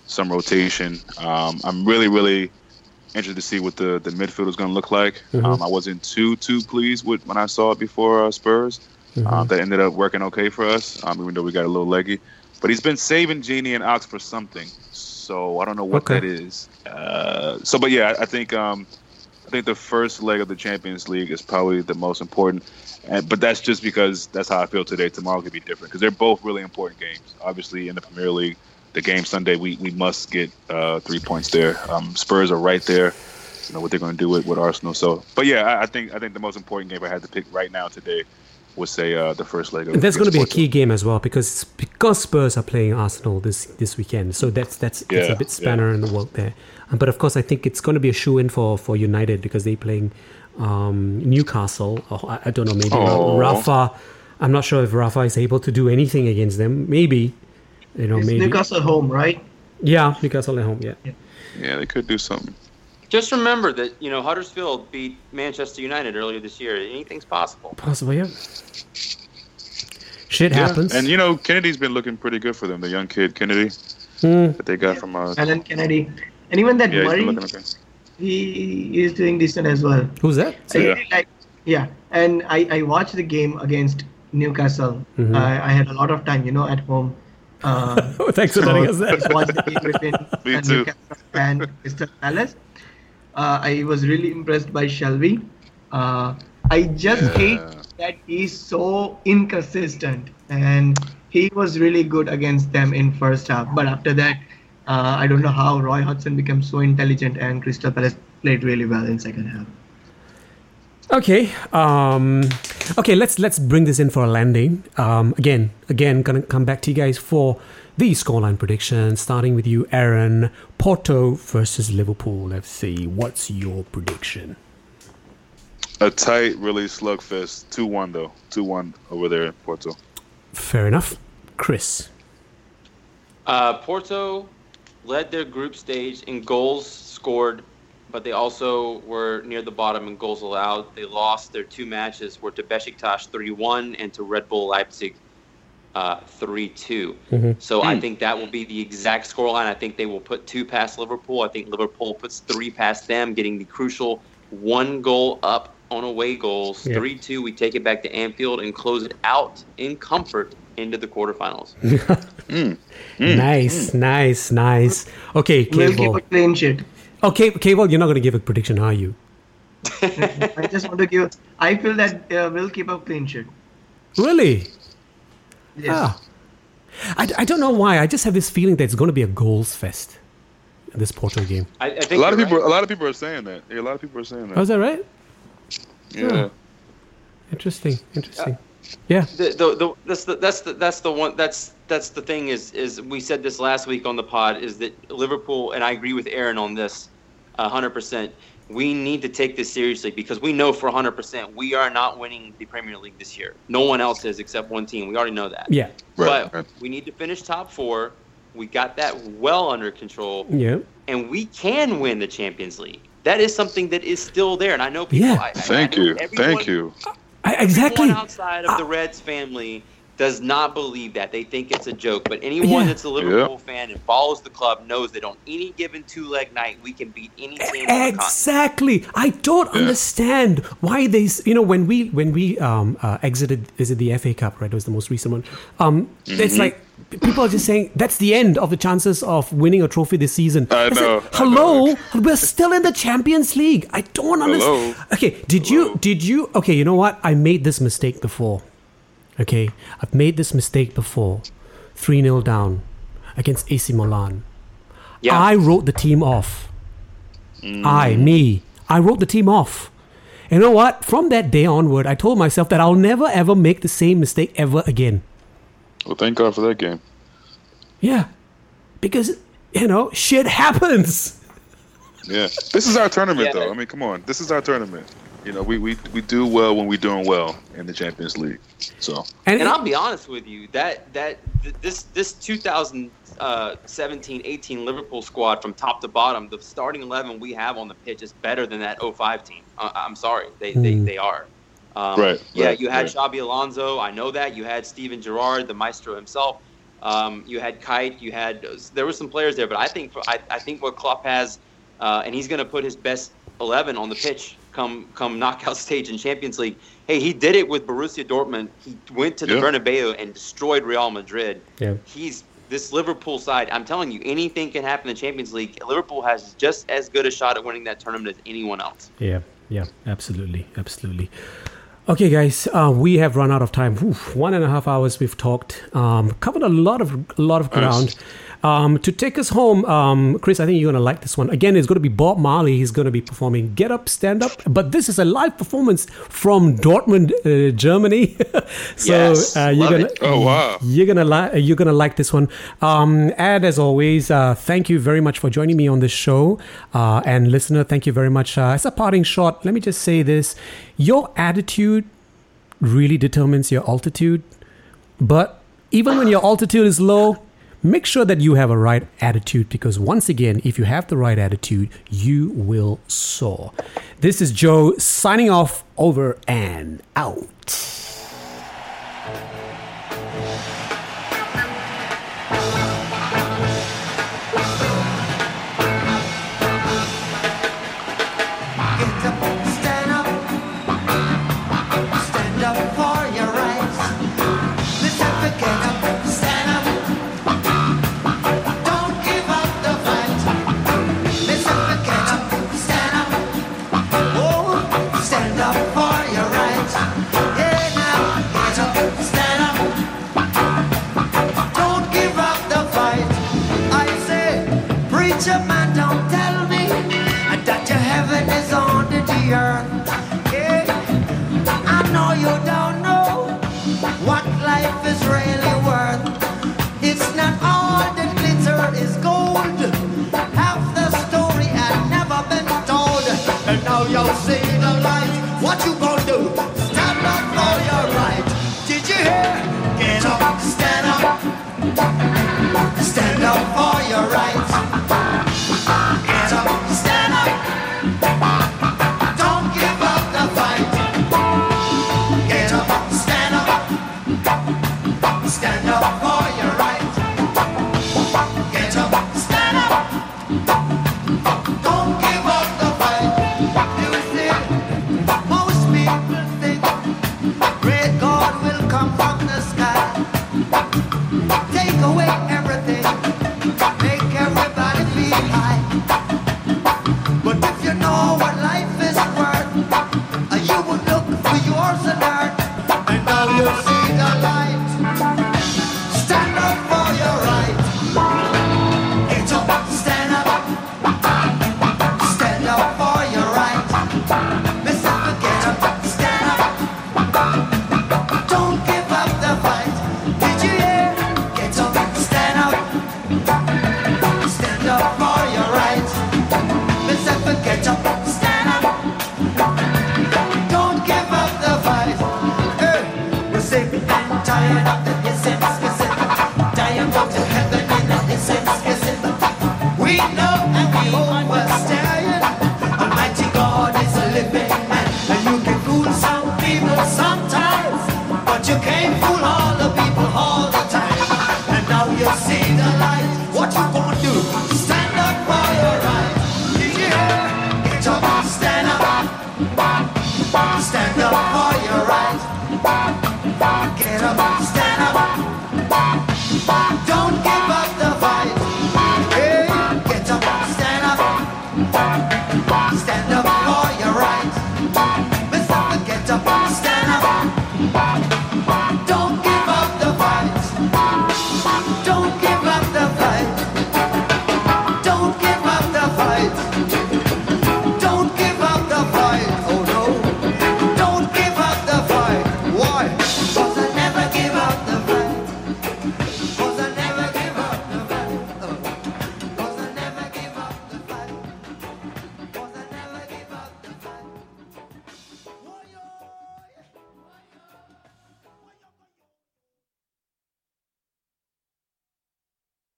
some rotation. Um, I'm really really interested to see what the the midfield is going to look like. Mhm. Um, I wasn't too too pleased with when I saw it before uh, Spurs. Uh, that ended up working okay for us, um, even though we got a little leggy. But he's been saving Gini and Ox for something, so I don't know what Okay. that is. Uh, so, but yeah, I think um, I think the first leg of the Champions League is probably the most important. And, but that's just because that's how I feel today. Tomorrow could be different because they're both really important games. Obviously, in the Premier League, the game Sunday, we, we must get uh, three points there. Um, Spurs are right there. You know what they're going to do with, with Arsenal. So, but yeah, I, I think I think the most important game I had to pick right now today would say uh, the first leg. Of And that's going to be a key game as well because because Spurs are playing Arsenal this this weekend, so that's that's it's Yeah, a bit spanner in the work there. Um, but of course, I think it's going to be a shoe in for for United because they're playing um, Newcastle. Or I, I don't know, maybe Oh. Rafa. I'm not sure if Rafa is able to do anything against them. Maybe, you know, It's maybe. Newcastle at home, right? Yeah, Newcastle at home. Yeah. Yeah, they could do something. Just remember that you know Huddersfield beat Manchester United earlier this year. Anything's possible. Possible. Yeah. Shit Yeah, happens. And you know, Kenedy's been looking pretty good for them. The young kid Kenedy Hmm. that they got from uh, Alan Kennedy. And even that yeah, he's been Murray, looking okay. he is doing decent as well. Who's that? I Yeah. really like, yeah. And I, I watched the game against Newcastle. Mhm. I, I had a lot of time, you know, at home. Uh, <laughs> Oh, thanks for telling us that. I watched the game between <laughs> Me too. Newcastle and Crystal Palace. Uh, I was really impressed by Shelvey. Uh, I just Yeah. hate that he's so inconsistent, and he was really good against them in first half. But after that, uh, I don't know how Roy Hodgson became so intelligent, and Crystal Palace played really well in second half. Okay. Um, okay. Let's let's bring this in for a landing. Um, again, again, gonna come back to you guys for the scoreline prediction. Starting with you, Aaron. Porto versus Liverpool FC. What's your prediction? A tight, really slugfest. Two one though. Two one over there in Porto. Fair enough, Chris. Uh, Porto led their group stage in goals scored, but they also were near the bottom in goals allowed. They lost their two matches, were to Besiktas 3-1 and to Red Bull Leipzig uh, 3-2. Mm-hmm. So I hmm. think that will be the exact scoreline. I think they will put two past Liverpool. I think Liverpool puts three past them, getting the crucial one goal up on away goals. Yeah. 3-2, we take it back to Anfield and close it out in comfort into the quarterfinals. <laughs> Hmm. Hmm. Nice, nice, nice. Okay, We'll keep Keval. Oh, a. Okay, Keval. You're not gonna give a prediction, are you? <laughs> I just want to give. I feel that uh, we'll keep a clean sheet. Really? Yes. Ah. I, I don't know why. I just have this feeling that it's going to be a goals fest. In this Porto game. I, I think A lot of people, right. a lot of people are saying that. Yeah, a lot of people are saying Oh, is that. that right? Yeah. Interesting. Interesting. Yeah. the, the, the, that's the that's the that's the one that's that's the thing is is we said this last week on the pod is that Liverpool and I agree with Aaron on this, hundred percent. We need to take this seriously because we know for hundred percent we are not winning the Premier League this year. No one else is except one team. We already know that. Yeah. Right, but right. we need to finish top four. We got that well under control, Yeah. and we can win the Champions League. That is something that is still there, and I know people. Yeah. I, I- I Thank know you. everyone- Thank you. I, exactly. Everyone outside of the Reds family does not believe that. They think it's a joke. But anyone Yeah. that's a Liverpool fan and follows the club knows that on any given two leg night, we can beat any team on the. Exactly. I don't understand why they, you know, when we when we um, uh, exited, is it the FA Cup? Right, it was the most recent one. Um, It's Mm-hmm. like people are just saying that's the end of the chances of winning a trophy this season. I It's know, Like, I Hello, know. we're still in the Champions League. I don't understand. Hello. Okay, did you did you? Okay, you know what? I made this mistake before. Okay, I've made this mistake before. Three 0 down against AC Milan. Yeah. I wrote the team off. Mm. I, me, I wrote the team off. And you know what? From that day onward, I told myself that I'll never ever make the same mistake ever again. Well, thank God for that game. Yeah. Because, you know, shit happens. Yeah, this is our tournament, Yeah. though. I mean, come on, this is our tournament. You know, we, we, we do well when we're doing well in the Champions League. So And, And I'll be honest with you, that that this this 2017-18 Liverpool squad from top to bottom, the starting eleven we have on the pitch is better than that 05 team. I, I'm sorry, they they, Hmm. they are. Um, Right, Yeah, right, you had right. Xabi Alonso. I know that. You had Steven Gerrard, the maestro himself. Um, you had Kuyt. You had there were some players there, but I think I, I think what Klopp has, uh, and he's going to put his best 11 on the pitch come come knockout <laughs> stage in Champions League. Hey, he did it with Borussia Dortmund. He went to the Yeah. Bernabeu and destroyed Real Madrid. Yeah. He's this Liverpool side. I'm telling you, anything can happen in the Champions League. Liverpool has just as good a shot at winning that tournament as anyone else. Yeah, yeah, absolutely, absolutely. Okay, guys, uh, we have run out of time. Oof, one and a half hours we've talked, um, covered a lot of a lot of ground. Um, to take us home, um, Chris, I think you're gonna like this one. Again, it's going to be Bob Marley. He's going to be performing "Get Up, Stand Up," but this is a live performance from Dortmund, uh, Germany. <laughs> so Yes, uh, you're gonna. Oh, wow. you're gonna like you're gonna like this one. Um, and as always, uh, thank you very much for joining me on this show. Uh, and listener, thank you very much. Uh, as a parting shot, let me just say this: your attitude really determines your altitude. But even when your altitude is low, make sure that you have a right attitude because once again, if you have the right attitude, you will soar. This is Joe signing off over and out.